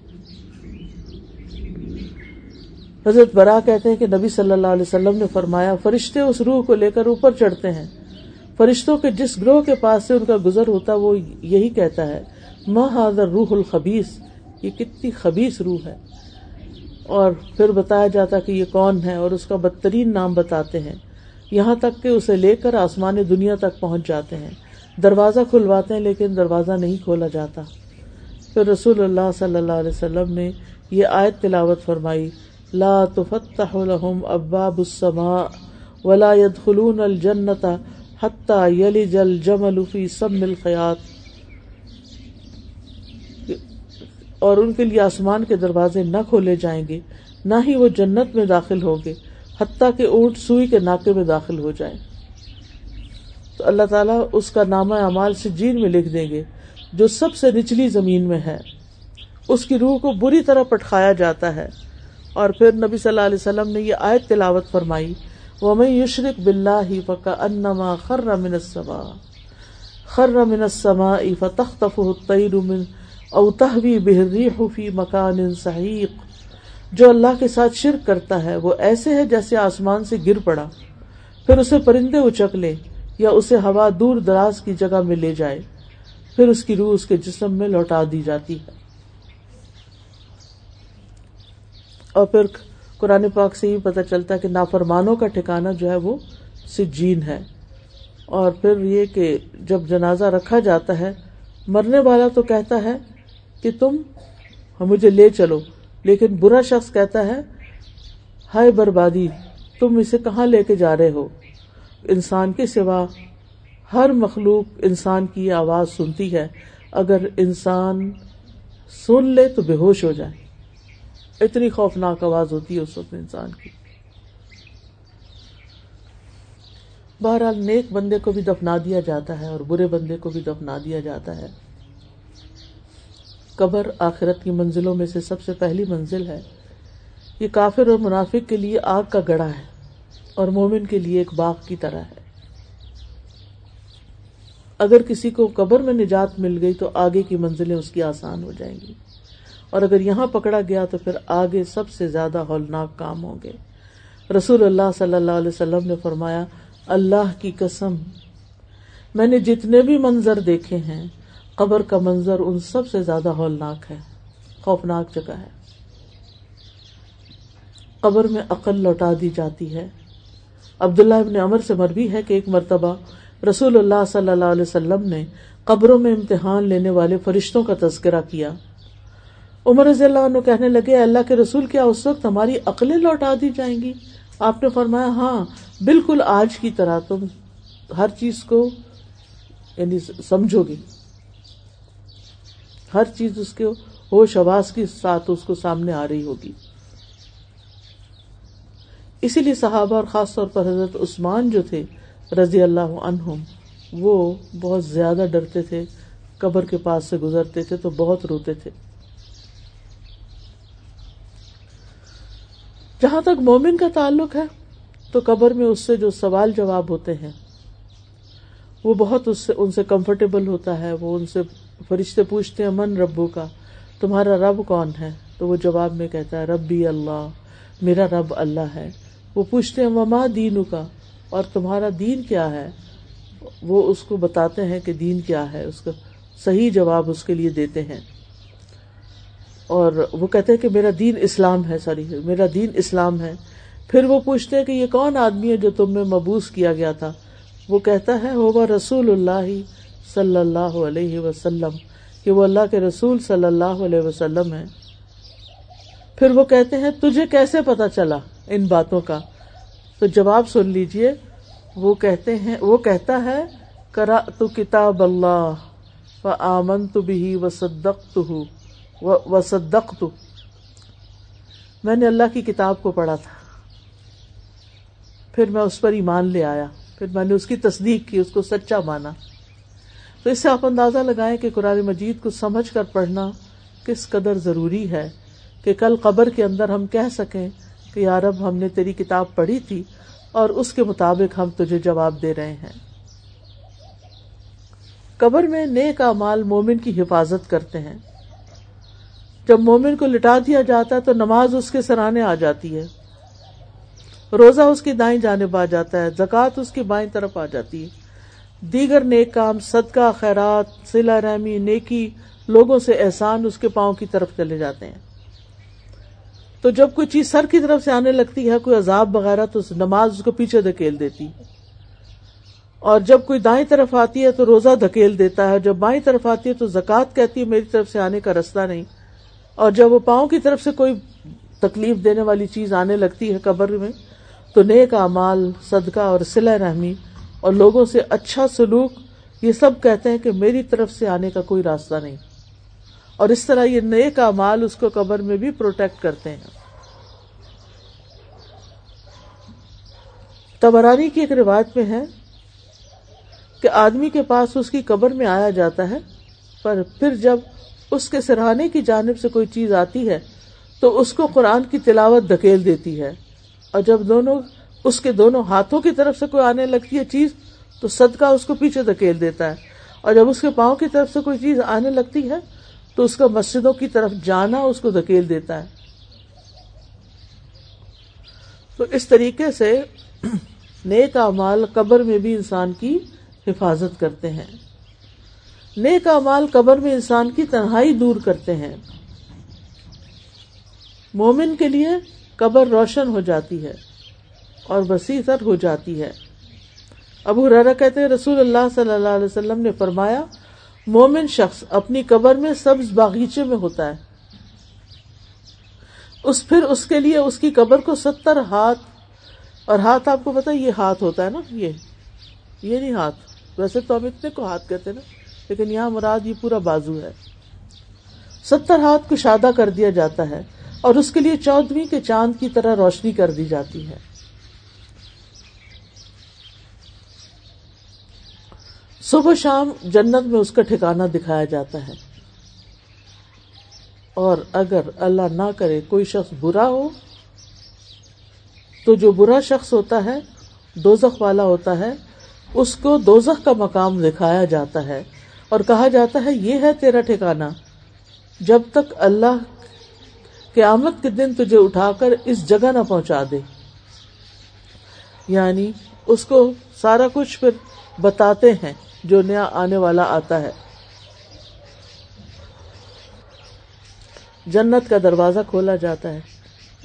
حضرت برا کہتے ہیں کہ نبی صلی اللہ علیہ وسلم نے فرمایا، فرشتے اس روح کو لے کر اوپر چڑھتے ہیں۔ فرشتوں کے جس گروہ کے پاس سے ان کا گزر ہوتا وہ یہی کہتا ہے حاضر روح الخبیس یہ کتنی خبیص روح ہے۔ اور پھر بتایا جاتا کہ یہ کون ہے اور اس کا بدترین نام بتاتے ہیں۔ یہاں تک کہ اسے لے کر آسمان دنیا تک پہنچ جاتے ہیں۔ دروازہ کھلواتے ہیں، لیکن دروازہ نہیں کھولا جاتا۔ پھر رسول اللہ صلی اللہ علیہ وسلم نے یہ آیت تلاوت فرمائی، لا تفتح لهم ابواب السماء ولا يدخلون الجنة حتى يلج الجمل في سم الخياط. اور ان کے لیے آسمان کے دروازے نہ کھولے جائیں گے، نہ ہی وہ جنت میں داخل ہوں گے، حتیٰ کہ اونٹ سوئی کے ناکے میں داخل ہو جائیں۔ تو اللہ تعالیٰ اس کا نامہ اعمال سے جین میں لکھ دیں گے، جو سب سے نچلی زمین میں ہے۔ اس کی روح کو بری طرح پٹخایا جاتا ہے۔ اور پھر نبی صلی اللہ علیہ وسلم نے یہ آیت تلاوت فرمائی وہ میں یشرق بلّہ فکا انما خر من السما خر من السما فتخطف الطير من او تهوي به الريح في مكان سحيق جو اللہ کے ساتھ شرک کرتا ہے، وہ ایسے ہے جیسے آسمان سے گر پڑا۔ پھر اسے پرندے اچک لے یا اسے ہوا دور دراز کی جگہ میں لے جائے، پھر اس کی روح اس کے جسم میں لوٹا دی جاتی ہے۔ اور پھر قرآن پاک سے یہ پتہ چلتا ہے کہ نافرمانوں کا ٹھکانا جو ہے وہ سجین ہے۔ اور پھر یہ کہ جب جنازہ رکھا جاتا ہے، مرنے والا تو کہتا ہے کہ تم مجھے لے چلو، لیکن برا شخص کہتا ہے، ہائے بربادی، تم اسے کہاں لے کے جا رہے ہو؟ انسان کے سوا ہر مخلوق انسان کی آواز سنتی ہے۔ اگر انسان سن لے تو بے ہوش ہو جائے۔ اتنی خوفناک آواز ہوتی ہے اس وقت انسان کی۔ بہرحال نیک بندے کو بھی دفنا دیا جاتا ہے اور برے بندے کو بھی دفنا دیا جاتا ہے۔ قبر آخرت کی منزلوں میں سے سب سے پہلی منزل ہے۔ یہ کافر اور منافق کے لیے آگ کا گڑا ہے اور مومن کے لیے ایک باغ کی طرح ہے۔ اگر کسی کو قبر میں نجات مل گئی تو آگے کی منزلیں اس کی آسان ہو جائیں گی۔ اور اگر یہاں پکڑا گیا تو پھر آگے سب سے زیادہ ہولناک کام ہوں گے۔ رسول اللہ صلی اللہ علیہ وسلم نے فرمایا، اللہ کی قسم، میں نے جتنے بھی منظر دیکھے ہیں، قبر کا منظر ان سب سے زیادہ ہولناک ہے، خوفناک جگہ ہے۔ قبر میں عقل لوٹا دی جاتی ہے۔ عبداللہ ابن عمر سے مربی ہے کہ ایک مرتبہ رسول اللہ صلی اللہ علیہ وسلم نے قبروں میں امتحان لینے والے فرشتوں کا تذکرہ کیا۔ عمر رضی اللہ عنہ کہنے لگے اللہ کے رسول، کیا اس وقت ہماری عقلیں لوٹا دی جائیں گی؟ آپ نے فرمایا ہاں بالکل آج کی طرح تم ہر چیز کو یعنی سمجھو گی۔ ہر چیز اس کے ہوش آواز کے ساتھ اس کو سامنے آ رہی ہوگی۔ اسی لیے صحابہ اور خاص طور پر حضرت عثمان جو تھے، رضی اللہ عنہم، وہ بہت زیادہ ڈرتے تھے، قبر کے پاس سے گزرتے تھے تو بہت روتے تھے۔ جہاں تک مومن کا تعلق ہے، تو قبر میں اس سے جو سوال جواب ہوتے ہیں، وہ بہت اس سے، ان سے کمفرٹیبل ہوتا ہے، وہ ان سے فرشتے پوچھتے ہیں، من ربو کا تمہارا رب کون ہے؟ تو وہ جواب میں کہتا ہے، ربی اللہ، میرا رب اللہ ہے۔ وہ پوچھتے ہیں مما دین کا اور تمہارا دین کیا ہے؟ وہ اس کو بتاتے ہیں کہ دین کیا ہے، اس کا صحیح جواب اس کے لیے دیتے ہیں۔ اور وہ کہتے ہیں کہ میرا دین اسلام ہے سوری میرا دین اسلام ہے۔ پھر وہ پوچھتے ہیں کہ یہ کون آدمی ہے جو تم میں مبوس کیا گیا تھا؟ وہ کہتا ہے ہوبا رسول اللہ صلی اللہ علیہ وسلم، کہ وہ اللہ کے رسول صلی اللہ علیہ وسلم ہے پھر وہ کہتے ہیں، تجھے کیسے پتا چلا ان باتوں کا؟ تو جواب سن لیجیے، وہ کہتے ہیں، وہ کہتا ہے کرا تو کتاب اللہ و آمن تو بھی و صدق و صدق تو میں نے اللہ کی کتاب کو پڑھا تھا. پھر میں اس پر ایمان لے آیا. پھر میں نے اس کی تصدیق کی، اس کو سچا مانا. تو اس سے آپ اندازہ لگائیں کہ قرآن مجید کو سمجھ کر پڑھنا کس قدر ضروری ہے کہ کل قبر کے اندر ہم کہہ سکیں کہ یارب ہم نے تیری کتاب پڑھی تھی اور اس کے مطابق ہم تجھے جواب دے رہے ہیں۔ قبر میں نیک مال مومن کی حفاظت کرتے ہیں۔ جب مومن کو لٹا دیا جاتا ہے تو نماز اس کے سرانے آ جاتی ہے۔ روزہ اس کی دائیں جانب آ جاتا ہے، زکوٰۃ اس کی بائیں طرف آ جاتی ہے۔ دیگر نیک کام، صدقہ، خیرات سلا رحمی، نیکی، لوگوں سے احسان اس کے پاؤں کی طرف چلے جاتے ہیں۔ تو جب کوئی چیز سر کی طرف سے آنے لگتی ہے، کوئی عذاب وغیرہ، تو نماز اس کو پیچھے دھکیل دیتی۔ اور جب کوئی دائیں طرف آتی ہے تو روزہ دھکیل دیتا ہے، جب بائیں طرف آتی ہے تو زکوٰۃ کہتی ہے، میری طرف سے آنے کا رستہ نہیں۔ اور جب وہ پاؤں کی طرف سے کوئی تکلیف دینے والی چیز آنے لگتی ہے قبر میں، تو نیک اعمال، صدقہ اور سلا رحمی اور لوگوں سے اچھا سلوک، یہ سب کہتے ہیں کہ میری طرف سے آنے کا کوئی راستہ نہیں۔ اور اس طرح یہ نیک مال اس کو قبر میں بھی پروٹیکٹ کرتے ہیں۔ تبرانی کی ایک روایت میں ہے کہ آدمی کے پاس اس کی قبر میں آیا جاتا ہے، پر پھر جب اس کے سرہانے کی جانب سے کوئی چیز آتی ہے، تو اس کو قرآن کی تلاوت دھکیل دیتی ہے۔ اور جب دونوں، اس کے دونوں ہاتھوں کی طرف سے کوئی آنے لگتی ہے چیز، تو صدقہ اس کو پیچھے دھکیل دیتا ہے۔ اور جب اس کے پاؤں کی طرف سے کوئی چیز آنے لگتی ہے، تو اس کا مسجدوں کی طرف جانا اس کو دھکیل دیتا ہے۔ تو اس طریقے سے نیک امال قبر میں بھی انسان کی حفاظت کرتے ہیں۔ نیک امال قبر میں انسان کی تنہائی دور کرتے ہیں۔ مومن کے لیے قبر روشن ہو جاتی ہے اور وسیع تر ہو جاتی ہے۔ ابو رارا کہتے ہیں، رسول اللہ صلی اللہ علیہ وسلم نے فرمایا، مومن شخص اپنی قبر میں سبز باغیچے میں ہوتا ہے۔ اس پھر اس کے لیے اس کی قبر کو ستر ہاتھ، اور ہاتھ آپ کو پتا یہ ہاتھ ہوتا ہے نا، یہ یہ نہیں ہاتھ۔ ویسے تو ہم اتنے کو ہاتھ کہتے نا۔ لیکن یہاں مراد یہ پورا بازو ہے۔ ستر ہاتھ کو شادہ کر دیا جاتا ہے اور اس کے لیے چودویں کے چاند کی طرح روشنی کر دی جاتی ہے۔ صبح شام جنت میں اس کا ٹھکانا دکھایا جاتا ہے۔ اور اگر اللہ نہ کرے کوئی شخص برا ہو، تو جو برا شخص ہوتا ہے، دوزخ والا ہوتا ہے، اس کو دوزخ کا مقام دکھایا جاتا ہے۔ اور کہا جاتا ہے، یہ ہے تیرا ٹھکانا جب تک اللہ قیامت کے دن تجھے اٹھا کر اس جگہ نہ پہنچا دے۔ یعنی اس کو سارا کچھ پھر بتاتے ہیں، جو نیا آنے والا آتا ہے۔ جنت کا دروازہ کھولا جاتا ہے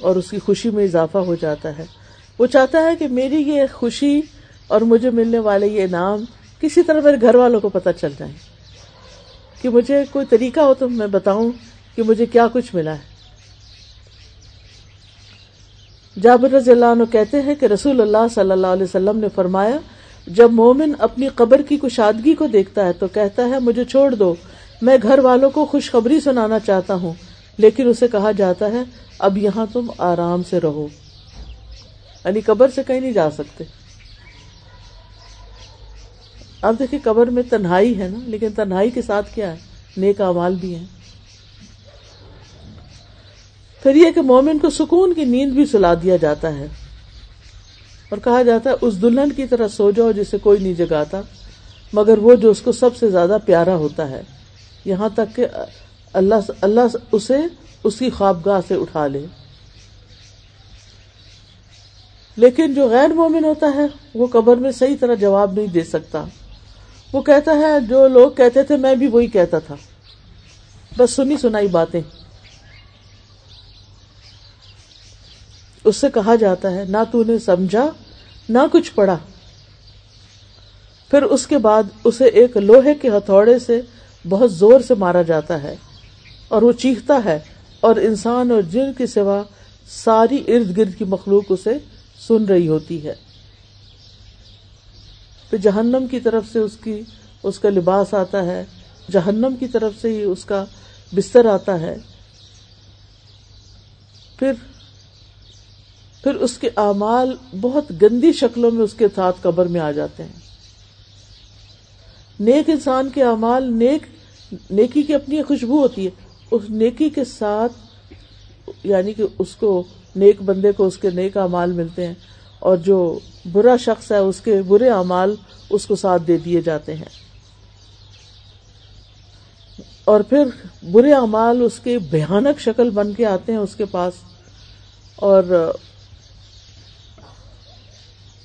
اور اس کی خوشی میں اضافہ ہو جاتا ہے۔ وہ چاہتا ہے کہ میری یہ خوشی اور مجھے ملنے والے یہ انعام کسی طرح میرے گھر والوں کو پتہ چل جائے کہ مجھے کوئی طریقہ ہو تو میں بتاؤں کہ مجھے کیا کچھ ملا ہے۔ جابر رضی اللہ عنہ کہتے ہیں کہ رسول اللہ صلی اللہ علیہ وسلم نے فرمایا، جب مومن اپنی قبر کی کشادگی کو دیکھتا ہے تو کہتا ہے، مجھے چھوڑ دو، میں گھر والوں کو خوشخبری سنانا چاہتا ہوں۔ لیکن اسے کہا جاتا ہے، اب یہاں تم آرام سے رہو۔ یعنی قبر سے کہیں نہیں جا سکتے۔ اب دیکھیے قبر میں تنہائی ہے نا، لیکن تنہائی کے ساتھ کیا ہے؟ نیک امال بھی ہیں۔ پھر یہ کہ مومن کو سکون کی نیند بھی سلا دیا جاتا ہے۔ اور کہا جاتا ہے، اس دلہن کی طرح سو جاؤ جسے کوئی نہیں جگاتا، مگر وہ جو اس کو سب سے زیادہ پیارا ہوتا ہے۔ یہاں تک کہ اللہ اللہ اسے اس کی خوابگاہ سے اٹھا لے۔ لیکن جو غیر مومن ہوتا ہے، وہ قبر میں صحیح طرح جواب نہیں دے سکتا۔ وہ کہتا ہے، جو لوگ کہتے تھے، میں بھی وہی کہتا تھا۔ بس سنی سنائی باتیں۔ اس سے کہا جاتا ہے، نہ تو نے سمجھا، نہ کچھ پڑھا۔ پھر اس کے بعد اسے ایک لوہے کے ہتھوڑے سے بہت زور سے مارا جاتا ہے اور وہ چیختا ہے اور انسان اور جن کے سوا ساری ارد گرد کی مخلوق اسے سن رہی ہوتی ہے۔ پھر جہنم کی طرف سے اس کی، اس کا لباس آتا ہے۔ جہنم کی طرف سے ہی اس کا بستر آتا ہے۔ پھر پھر اس کے اعمال بہت گندی شکلوں میں اس کے ساتھ قبر میں آ جاتے ہیں۔ نیک انسان کے اعمال نیک، نیکی کی اپنی خوشبو ہوتی ہے۔ اس نیکی کے ساتھ یعنی کہ اس کو، نیک بندے کو اس کے نیک اعمال ملتے ہیں۔ اور جو برا شخص ہے، اس کے برے اعمال اس کو ساتھ دے دیے جاتے ہیں۔ اور پھر برے اعمال اس کے بھیانک شکل بن کے آتے ہیں اس کے پاس، اور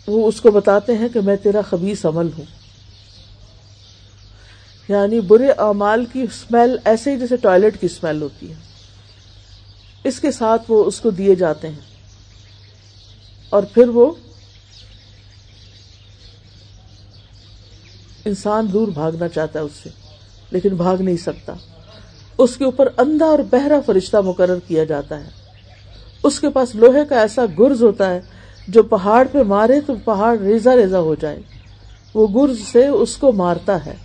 وہ اس کو بتاتے ہیں کہ میں تیرا خبیص عمل ہوں۔ یعنی برے اعمال کی اسمیل ایسے ہی جیسے ٹوائلٹ کی اسمیل ہوتی ہے۔ اس کے ساتھ وہ اس کو دیے جاتے ہیں۔ اور پھر وہ انسان دور بھاگنا چاہتا ہے اس سے، لیکن بھاگ نہیں سکتا۔ اس کے اوپر اندھا اور بہرا فرشتہ مقرر کیا جاتا ہے۔ اس کے پاس لوہے کا ایسا گرز ہوتا ہے، جو پہاڑ پہ مارے تو پہاڑ ریزا ریزا ہو جائے۔ وہ گرز سے اس کو مارتا ہے۔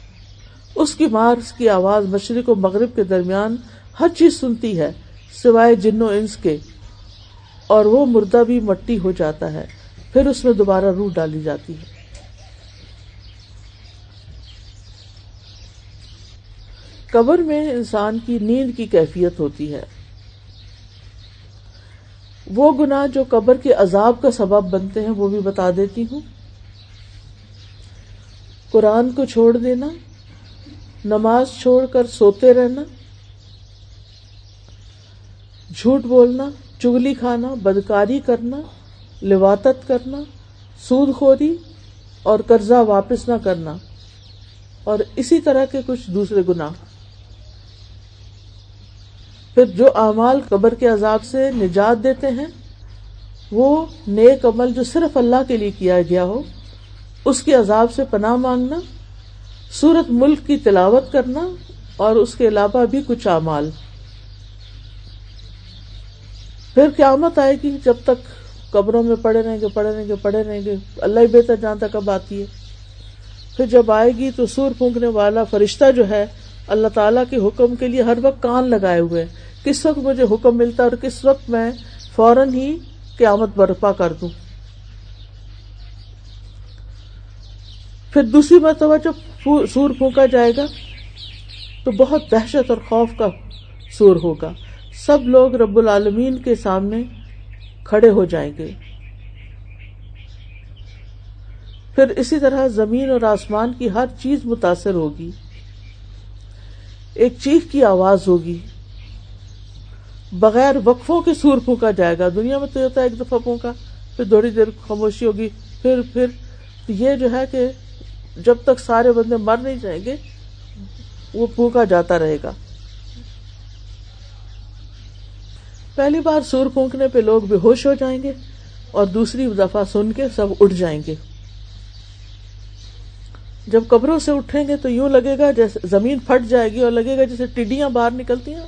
اس کی مار کی آواز مشرق و مغرب کے درمیان ہر چیز سنتی ہے، سوائے جنو انس کے۔ اور وہ مردہ بھی مٹی ہو جاتا ہے۔ پھر اس میں دوبارہ روح ڈالی جاتی ہے۔ قبر میں انسان کی نیند کی کیفیت ہوتی ہے۔ وہ گناہ جو قبر کے عذاب کا سبب بنتے ہیں وہ بھی بتا دیتی ہوں۔ قرآن کو چھوڑ دینا، نماز چھوڑ کر سوتے رہنا، جھوٹ بولنا چگلی کھانا، بدکاری کرنا، لواطت کرنا سود خوری اور قرضہ واپس نہ کرنا، اور اسی طرح کے کچھ دوسرے گناہ۔ پھر جو اعمال قبر کے عذاب سے نجات دیتے ہیں، وہ نیک عمل جو صرف اللہ کے لیے کیا گیا ہو، اس کے عذاب سے پناہ مانگنا سورت ملک کی تلاوت کرنا اور اس کے علاوہ بھی کچھ اعمال۔ پھر قیامت آئے گی جب تک قبروں میں پڑے رہیں گے، پڑے رہیں گے، پڑے رہیں گے۔ اللہ ہی بہتر جانتا کب آتی ہے۔ پھر جب آئے گی تو سور پھونکنے والا فرشتہ جو ہے، اللہ تعالیٰ کے حکم کے لیے ہر وقت کان لگائے ہوئے کس وقت مجھے حکم ملتا اور کس وقت میں فوراً ہی قیامت برپا کر دوں۔ پھر دوسری مرتبہ جب سور پھونکا جائے گا تو بہت دہشت اور خوف کا سور ہوگا۔ سب لوگ رب العالمین کے سامنے کھڑے ہو جائیں گے۔ پھر اسی طرح زمین اور آسمان کی ہر چیز متاثر ہوگی۔ ایک چیخ کی آواز ہوگی۔ بغیر وقفوں کے سور پھونکا جائے گا۔ دنیا میں تو ہوتا ہے ایک دفعہ پھونکا، پھر تھوڑی دیر خاموشی ہوگی، پھر پھر۔ یہ جو ہے کہ جب تک سارے بندے مر نہیں جائیں گے، وہ پھونکا جاتا رہے گا۔ پہلی بار سور پھونکنے پہ لوگ بے ہوش ہو جائیں گے اور دوسری دفعہ سن کے سب اٹھ جائیں گے۔ جب قبروں سے اٹھیں گے تو یوں لگے گا جیسے زمین پھٹ جائے گی اور لگے گا جیسے ٹڈیاں باہر نکلتی ہیں۔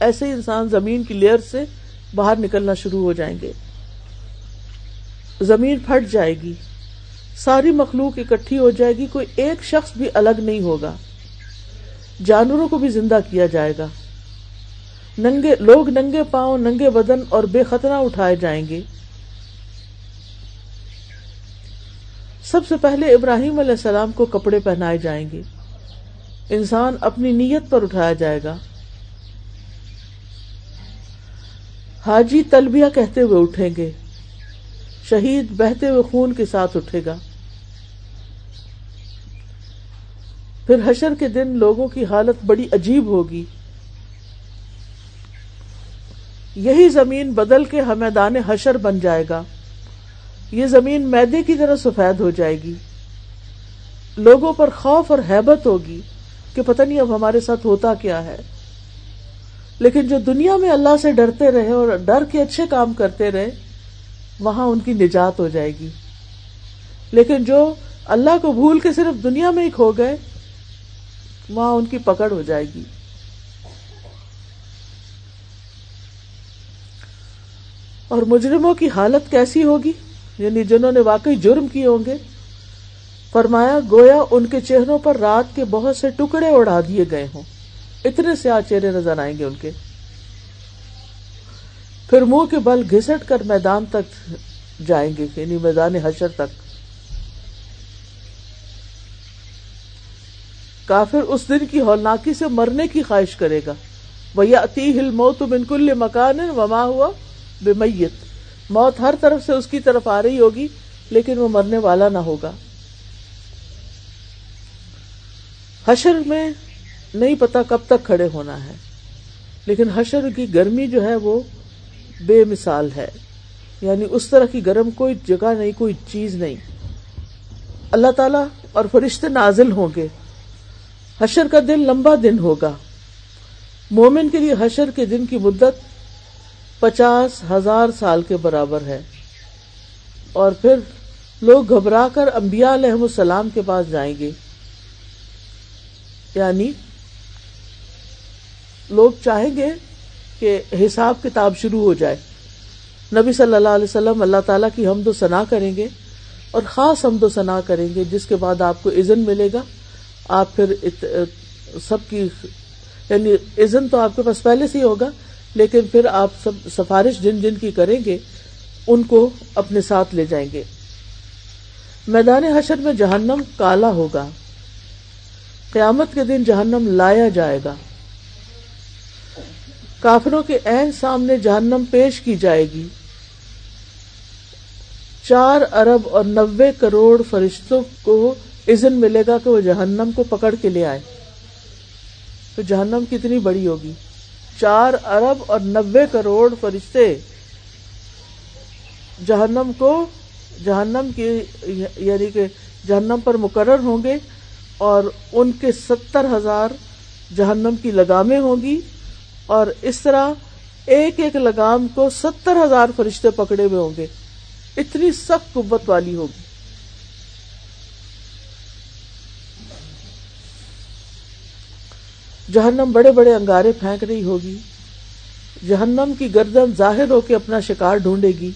ایسے ہی انسان زمین کی لیئر سے باہر نکلنا شروع ہو جائیں گے۔ زمین پھٹ جائے گی۔ ساری مخلوق اکٹھی ہو جائے گی۔ کوئی ایک شخص بھی الگ نہیں ہوگا۔ جانوروں کو بھی زندہ کیا جائے گا۔ ننگے، لوگ ننگے پاؤں، ننگے بدن اور بے خطرہ اٹھائے جائیں گے۔ سب سے پہلے ابراہیم علیہ السلام کو کپڑے پہنائے جائیں گے۔ انسان اپنی نیت پر اٹھایا جائے گا۔ حاجی تلبیہ کہتے ہوئے اٹھیں گے۔ شہید بہتے ہوئے خون کے ساتھ اٹھے گا۔ پھر حشر کے دن لوگوں کی حالت بڑی عجیب ہوگی۔ یہی زمین بدل کے ہمیدان حشر بن جائے گا۔ یہ زمین میدے کی طرح سفید ہو جائے گی۔ لوگوں پر خوف اور حیبت ہوگی کہ پتہ نہیں اب ہمارے ساتھ ہوتا کیا ہے۔ لیکن جو دنیا میں اللہ سے ڈرتے رہے اور ڈر کے اچھے کام کرتے رہے، وہاں ان کی نجات ہو جائے گی۔ لیکن جو اللہ کو بھول کے صرف دنیا میں ہی کھو گئے، وہاں ان کی پکڑ ہو جائے گی۔ اور مجرموں کی حالت کیسی ہوگی؟ یعنی جنہوں نے واقعی جرم کیے ہوں گے؟ فرمایا، گویا ان کے چہروں پر رات کے بہت سے ٹکڑے اڑا دیے گئے ہوں۔ اتنے سے چہرے نظر آئیں گے ان کے۔ پھر منہ کے بل گھسٹ کر میدان تک جائیں گے یعنی میدان حشر تک۔ کافر اس دن کی ہولناکی سے مرنے کی خواہش کرے گا۔ بھیا اتی ہل موت بنکل مکان وما ہوا بے میت موت ہر طرف سے اس کی طرف آ رہی ہوگی، لیکن وہ مرنے والا نہ ہوگا۔ حشر میں نہیں پتا کب تک کھڑے ہونا ہے، لیکن حشر کی گرمی جو ہے وہ بے مثال ہے۔ یعنی اس طرح کی گرم کوئی جگہ نہیں، کوئی چیز نہیں۔ اللہ تعالی اور فرشتے نازل ہوں گے۔ حشر کا دن لمبا دن ہوگا۔ مومن کے لیے حشر کے دن کی مدت پچاس ہزار سال کے برابر ہے۔ اور پھر لوگ گھبرا کر انبیاء علیہ السلام کے پاس جائیں گے۔ یعنی لوگ چاہیں گے کہ حساب کتاب شروع ہو جائے۔ نبی صلی اللہ علیہ وسلم اللہ تعالیٰ کی حمد و ثنا کریں گے اور خاص حمد و ثنا کریں گے، جس کے بعد آپ کو عزن ملے گا۔ آپ پھر سب کی یعنی عزن تو آپ کے پاس پہلے سے ہی ہوگا لیکن پھر آپ سب سفارش جن جن کی کریں گے، ان کو اپنے ساتھ لے جائیں گے۔ میدان حشر میں جہنم کالا ہوگا۔ قیامت کے دن جہنم لایا جائے گا۔ کافروں کے عین سامنے جہنم پیش کی جائے گی۔ چار ارب اور نوے کروڑ فرشتوں کو عزن ملے گا کہ وہ جہنم کو پکڑ کے لے آئے۔ تو جہنم کتنی بڑی ہوگی؟ چار ارب اور نبے کروڑ فرشتے جہنم کو جہنم کی یعنی کہ جہنم پر مقرر ہوں گے اور ان کے ستر ہزار جہنم کی لگامیں ہوں گی اور اس طرح ایک ایک لگام کو ستر ہزار فرشتے پکڑے ہوئے ہوں گے اتنی سخت قوت والی ہوگی جہنم بڑے بڑے انگارے پھینک رہی ہوگی۔ جہنم کی گردن ظاہر ہو کے اپنا شکار ڈھونڈے گی۔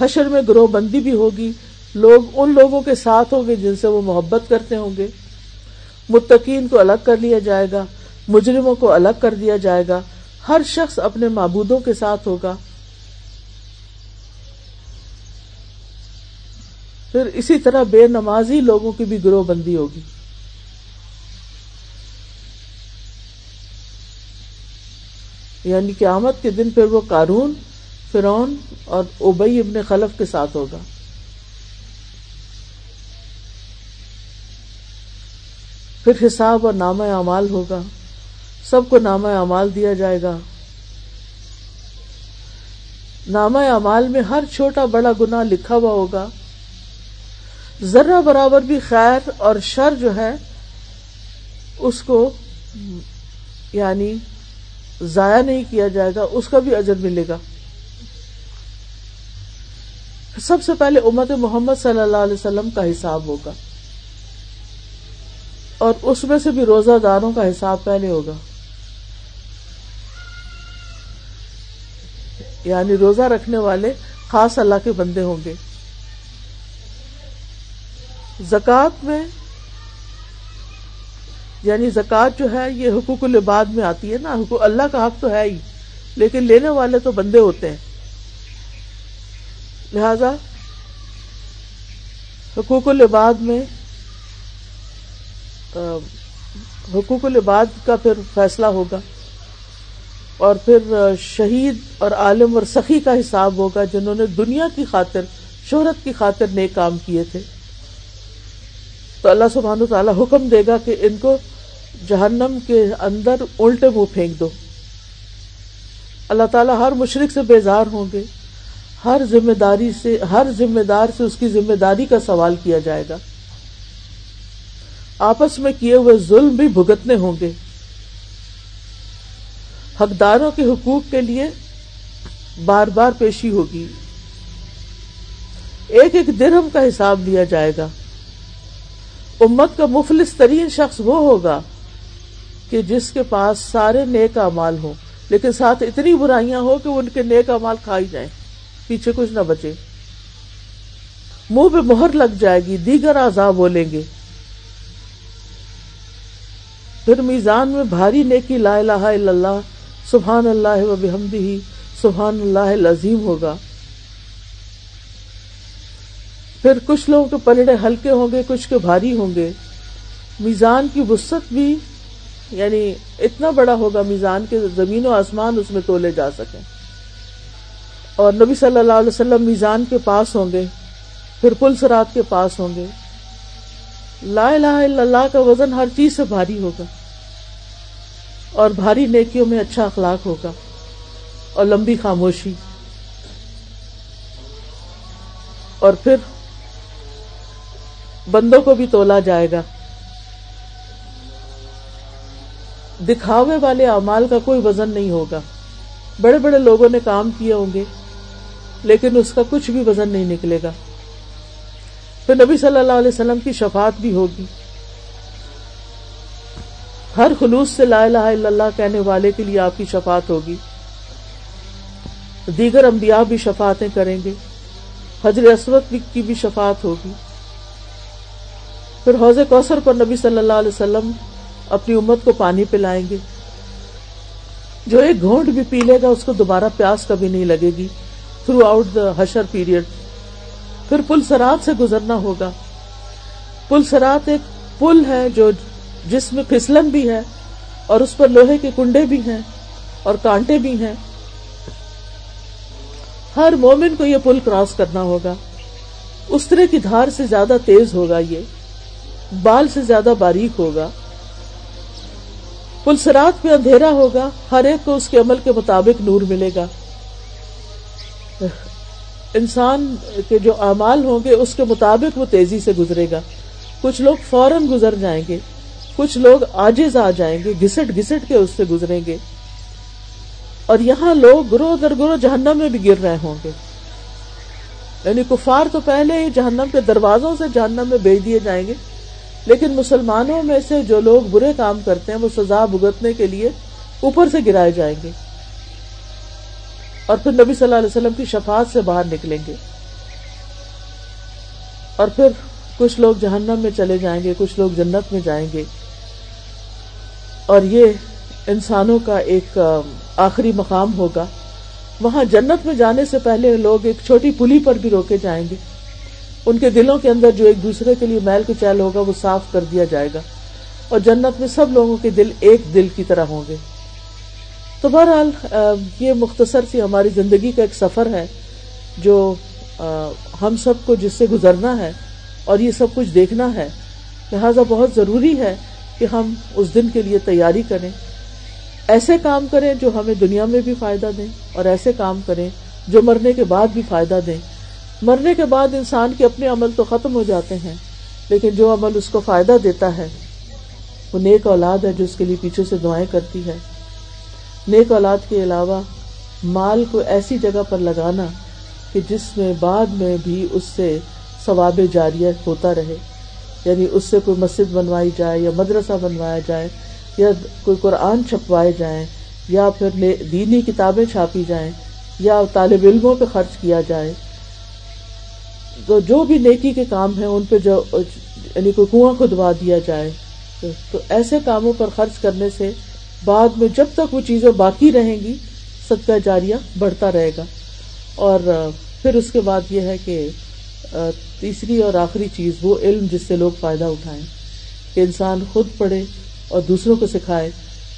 حشر میں گروہ بندی بھی ہوگی۔ لوگ ان لوگوں کے ساتھ ہوں گے جن سے وہ محبت کرتے ہوں گے۔ متقین کو الگ کر لیا جائے گا۔ مجرموں کو الگ کر دیا جائے گا۔ ہر شخص اپنے معبودوں کے ساتھ ہوگا۔ پھر اسی طرح بے نمازی لوگوں کی بھی گروہ بندی ہوگی۔ یعنی قیامت کے دن پھر وہ قارون فرون اور اوبئی ابن خلف کے ساتھ ہوگا۔ پھر حساب اور نامہ اعمال ہوگا۔ سب کو نامہ اعمال دیا جائے گا۔ نامہ اعمال میں ہر چھوٹا بڑا گنا لکھا ہوا ہوگا۔ ذرہ برابر بھی خیر اور شر جو ہے، اس کو یعنی ضائع نہیں کیا جائے گا، اس کا بھی اجر ملے گا۔ سب سے پہلے امت محمد صلی اللہ علیہ وسلم کا حساب ہوگا۔ اور اس میں سے بھی روزہ داروں کا حساب پہلے ہوگا۔ یعنی روزہ رکھنے والے خاص اللہ کے بندے ہوں گے۔ زکوٰۃ میں یعنی زکوٰۃ جو ہے یہ حقوق العباد میں آتی ہے نا، حقوق اللہ کا حق تو ہے ہی، لیکن لینے والے تو بندے ہوتے ہیں۔ لہذا حقوق العباد میں حقوق العباد کا پھر فیصلہ ہوگا۔ اور پھر شہید اور عالم اور سخی کا حساب ہوگا، جنہوں نے دنیا کی خاطر، شہرت کی خاطر نیک کام کیے تھے۔ تو اللہ سبحانہ تعالیٰ حکم دے گا کہ ان کو جہنم کے اندر الٹے منہ پھینک دو۔ اللہ تعالیٰ ہر مشرق سے بیزار ہوں گے۔ ہر ذمہ داری سے، ہر ذمہ دار سے اس کی ذمہ داری کا سوال کیا جائے گا۔ آپس میں کیے ہوئے ظلم بھی بھگتنے ہوں گے۔ حقداروں کے حقوق کے لیے بار بار پیشی ہوگی۔ ایک ایک درہم کا حساب لیا جائے گا۔ امت کا مفلس ترین شخص وہ ہوگا کہ جس کے پاس سارے نیک امال ہوں، لیکن ساتھ اتنی برائیاں ہو کہ ان کے نیک امال کھائی جائیں۔ پیچھے کچھ نہ بچے۔ منہ پہ مہر لگ جائے گی، دیگر آزاد بولیں گے۔ پھر میزان میں بھاری نیکی لا الہ الا اللہ، سبحان اللہ و بحمدہ، سبحان اللہ العظیم ہوگا۔ پھر کچھ لوگوں کے پلڑے ہلکے ہوں گے، کچھ کے بھاری ہوں گے۔ میزان کی وسط بھی یعنی اتنا بڑا ہوگا میزان کے زمین و آسمان اس میں تولے جا سکیں۔ اور نبی صلی اللہ علیہ وسلم میزان کے پاس ہوں گے، پھر پل سرات کے پاس ہوں گے۔ لا الہ الا اللہ کا وزن ہر چیز سے بھاری ہوگا۔ اور بھاری نیکیوں میں اچھا اخلاق ہوگا۔ اور لمبی خاموشی۔ اور پھر بندوں کو بھی تولا جائے گا۔ دکھاوے والے اعمال کا کوئی وزن نہیں ہوگا۔ بڑے بڑے لوگوں نے کام کیے ہوں گے، لیکن اس کا کچھ بھی وزن نہیں نکلے گا۔ پھر نبی صلی اللہ علیہ وسلم کی شفاعت بھی ہوگی۔ ہر خلوص سے لا الہ الا اللہ کہنے والے کے لیے آپ کی شفاعت ہوگی۔ دیگر انبیاء بھی شفاعتیں کریں گے۔ حضر اسود کی بھی شفاعت ہوگی۔ پھر حوض کوثر پر نبی صلی اللہ علیہ وسلم اپنی امت کو پانی پلائیں گے۔ جو ایک گھونٹ بھی پی لے گا، اس کو دوبارہ پیاس کبھی نہیں لگے گی۔ تھرو آؤٹ دا حشر پیریڈ پھر پل سرات سے گزرنا ہوگا۔ پل سرات ایک پل ہے جو جس میں پھسلن بھی ہے، اور اس پر لوہے کے کنڈے بھی ہیں، اور کانٹے بھی ہیں۔ ہر مومن کو یہ پل کراس کرنا ہوگا۔ اس طرح کی دھار سے زیادہ تیز ہوگا یہ۔ بال سے زیادہ باریک ہوگا۔ پلسرات پہ اندھیرا ہوگا، ہر ایک کو اس کے عمل کے مطابق نور ملے گا۔ انسان کے جو اعمال ہوں گے، اس کے مطابق وہ تیزی سے گزرے گا۔ کچھ لوگ فوراً گزر جائیں گے، کچھ لوگ آجز آ جائیں گے، گھسٹ گھسٹ کے اس سے گزریں گے۔ اور یہاں لوگ گروہ در گروہ جہنم میں بھی گر رہے ہوں گے۔ یعنی کفار تو پہلے ہی جہنم کے دروازوں سے جہنم میں بھیج دیے جائیں گے۔ لیکن مسلمانوں میں سے جو لوگ برے کام کرتے ہیں، وہ سزا بھگتنے کے لیے اوپر سے گرائے جائیں گے۔ اور پھر نبی صلی اللہ علیہ وسلم کی شفاعت سے باہر نکلیں گے۔ اور پھر کچھ لوگ جہنم میں چلے جائیں گے، کچھ لوگ جنت میں جائیں گے۔ اور یہ انسانوں کا ایک آخری مقام ہوگا۔ وہاں جنت میں جانے سے پہلے لوگ ایک چھوٹی پلی پر بھی روکے جائیں گے۔ ان کے دلوں کے اندر جو ایک دوسرے کے لیے میل کے چیل ہوگا، وہ صاف کر دیا جائے گا۔ اور جنت میں سب لوگوں کے دل ایک دل کی طرح ہوں گے۔ تو بہرحال یہ مختصر سی ہماری زندگی کا ایک سفر ہے، جو ہم سب کو جس سے گزرنا ہے اور یہ سب کچھ دیکھنا ہے، لہذا بہت ضروری ہے کہ ہم اس دن کے لیے تیاری کریں۔ ایسے کام کریں جو ہمیں دنیا میں بھی فائدہ دیں اور ایسے کام کریں جو مرنے کے بعد بھی فائدہ دیں۔ مرنے کے بعد انسان کے اپنے عمل تو ختم ہو جاتے ہیں، لیکن جو عمل اس کو فائدہ دیتا ہے، وہ نیک اولاد ہے جو اس کے لیے پیچھے سے دعائیں کرتی ہے۔ نیک اولاد کے علاوہ مال کو ایسی جگہ پر لگانا کہ جس میں بعد میں بھی اس سے ثواب جاریہ ہوتا رہے۔ یعنی اس سے کوئی مسجد بنوائی جائے یا مدرسہ بنوایا جائے یا کوئی قرآن چھپوائے جائیں یا پھر دینی کتابیں چھاپی جائیں یا طالب علموں پہ خرچ کیا جائے۔ تو جو بھی نیکی کے کام ہیں، ان پہ جو یعنی کوئی کنواں کھدوا دیا جائے، تو ایسے کاموں پر خرچ کرنے سے بعد میں جب تک وہ چیزیں باقی رہیں گی، صدقہ جاریہ بڑھتا رہے گا۔ اور پھر اس کے بعد یہ ہے کہ تیسری اور آخری چیز، وہ علم جس سے لوگ فائدہ اٹھائیں۔ کہ انسان خود پڑھے اور دوسروں کو سکھائے۔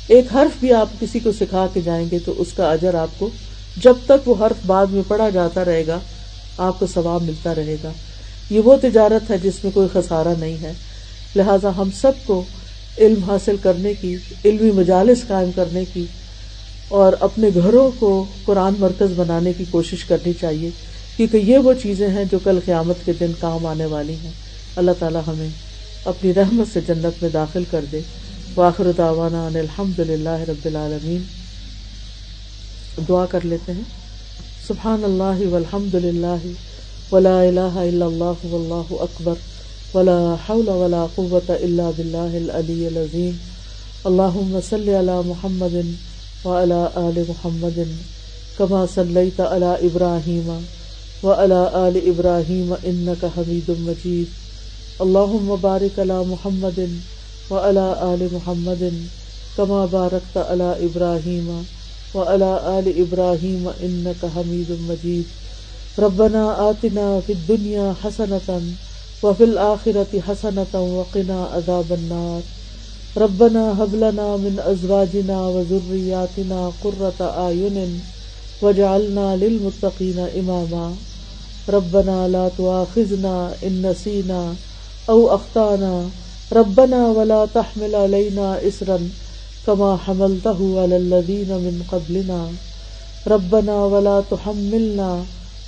ایک حرف بھی آپ کسی کو سکھا کے جائیں گے تو اس کا اجر آپ کو جب تک وہ حرف بعد میں پڑھا جاتا رہے گا آپ کو ثواب ملتا رہے گا۔ یہ وہ تجارت ہے جس میں کوئی خسارہ نہیں ہے۔ لہذا ہم سب کو علم حاصل کرنے کی، علمی مجالس قائم کرنے کی اور اپنے گھروں کو قرآن مرکز بنانے کی کوشش کرنی چاہیے۔ کیونکہ یہ وہ چیزیں ہیں جو کل قیامت کے دن کام آنے والی ہیں۔ اللہ تعالیٰ ہمیں اپنی رحمت سے جنت میں داخل کر دے۔ واخر داوانا الحمد للہ رب العالمین۔ دعا کر لیتے ہیں۔ سبحان اللہ والحمد للہ ولا الہ الا اللہ واللہ اکبر ولا حول ولا قوة الا باللہ العلی العظیم اللہم صلی علی محمد وعلى آل محمد كما صليت على إبراهيم وعلى آل إبراهيم إنك حميد مجيد اللهم بارك على محمد وعلى آل محمد كما باركت على إبراهيم وعلى آل إبراهيم إنك حميد مجيد. ربنا آتنا في الدنيا حسنة وفي الآخرة حسنة وقنا عذاب النار. ربنا هب لنا من أزواجنا وذرياتنا قرة أعين واجعلنا للمتقين إماما. ربنا لا تؤاخذنا إن نسينا أو أخطأنا. ربنا ولا تحمل علينا إسرا كما حملته على الذين من قبلنا. ربنا ولا تحملنا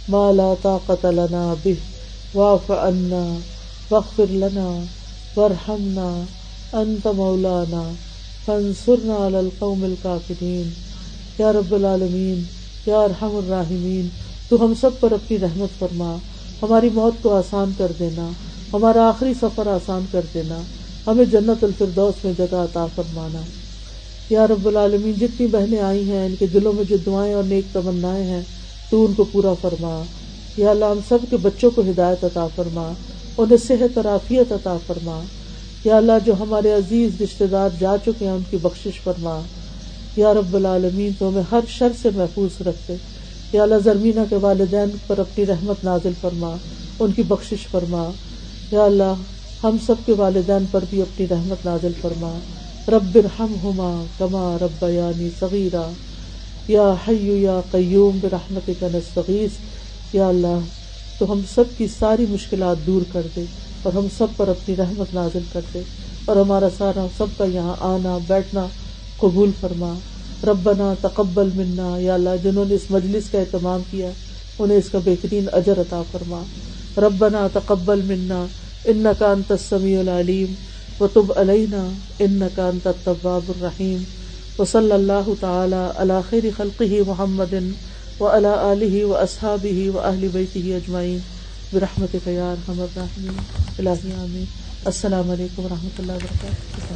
ما لا طاقة لنا به. واعف عنا واغفر لنا وارحمنا. انت مولانا. فانصرنا على القوم الكافرين. یا رب العالمین یا ارحم الراحمین تو ہم سب پر اپنی رحمت فرما. ہماری موت کو آسان کر دینا. ہمارا آخری سفر آسان کر دینا. ہمیں جنت الفردوس میں جگہ عطا فرمانا. یا رب العالمین، جتنی بہنیں آئی ہیں، ان کے دلوں میں جو دعائیں اور نیک تمنائیں ہیں، تو ان کو پورا فرما۔ یا اللہ، ہم سب کے بچوں کو ہدایت عطا فرما، انہیں صحت اور عافیت عطا فرما۔ یا اللہ، جو ہمارے عزیز رشتے دار جا چکے ہیں، ان کی بخشش فرما۔ یا رب العالمین، تو ہمیں ہر شر سے محفوظ رکھتے۔ یا اللہ، زرمینہ کے والدین پر اپنی رحمت نازل فرما، ان کی بخشش فرما۔ یا اللہ، ہم سب کے والدین پر بھی اپنی رحمت نازل فرما۔ رب ارحمہما کما رب یعنی صغیرہ یا حیو یا قیوم برحمتک نستغیث یا اللہ، تو ہم سب کی ساری مشکلات دور کر دے اور ہم سب پر اپنی رحمت نازل کر دے اور ہمارا سارا سب کا یہاں آنا، بیٹھنا قبول فرما. ربنا تقبل منا. یا اللہ، جنہوں نے اس مجلس کا اہتمام کیا، انہیں اس کا بہترین اجر عطا فرما. ربنا تقبل منا. انکا انت السمیع العلیم. وطب علینا انکا انت التواب الرحیم وصلی اللہ تعالی علی خیر خلقه محمد وعلی آلہ واصحابہ واہل بیتہ اجمعین برحمتک یا ارحم الراحمین الہی آمین السلام علیکم و رحمۃ اللہ وبرکاتہ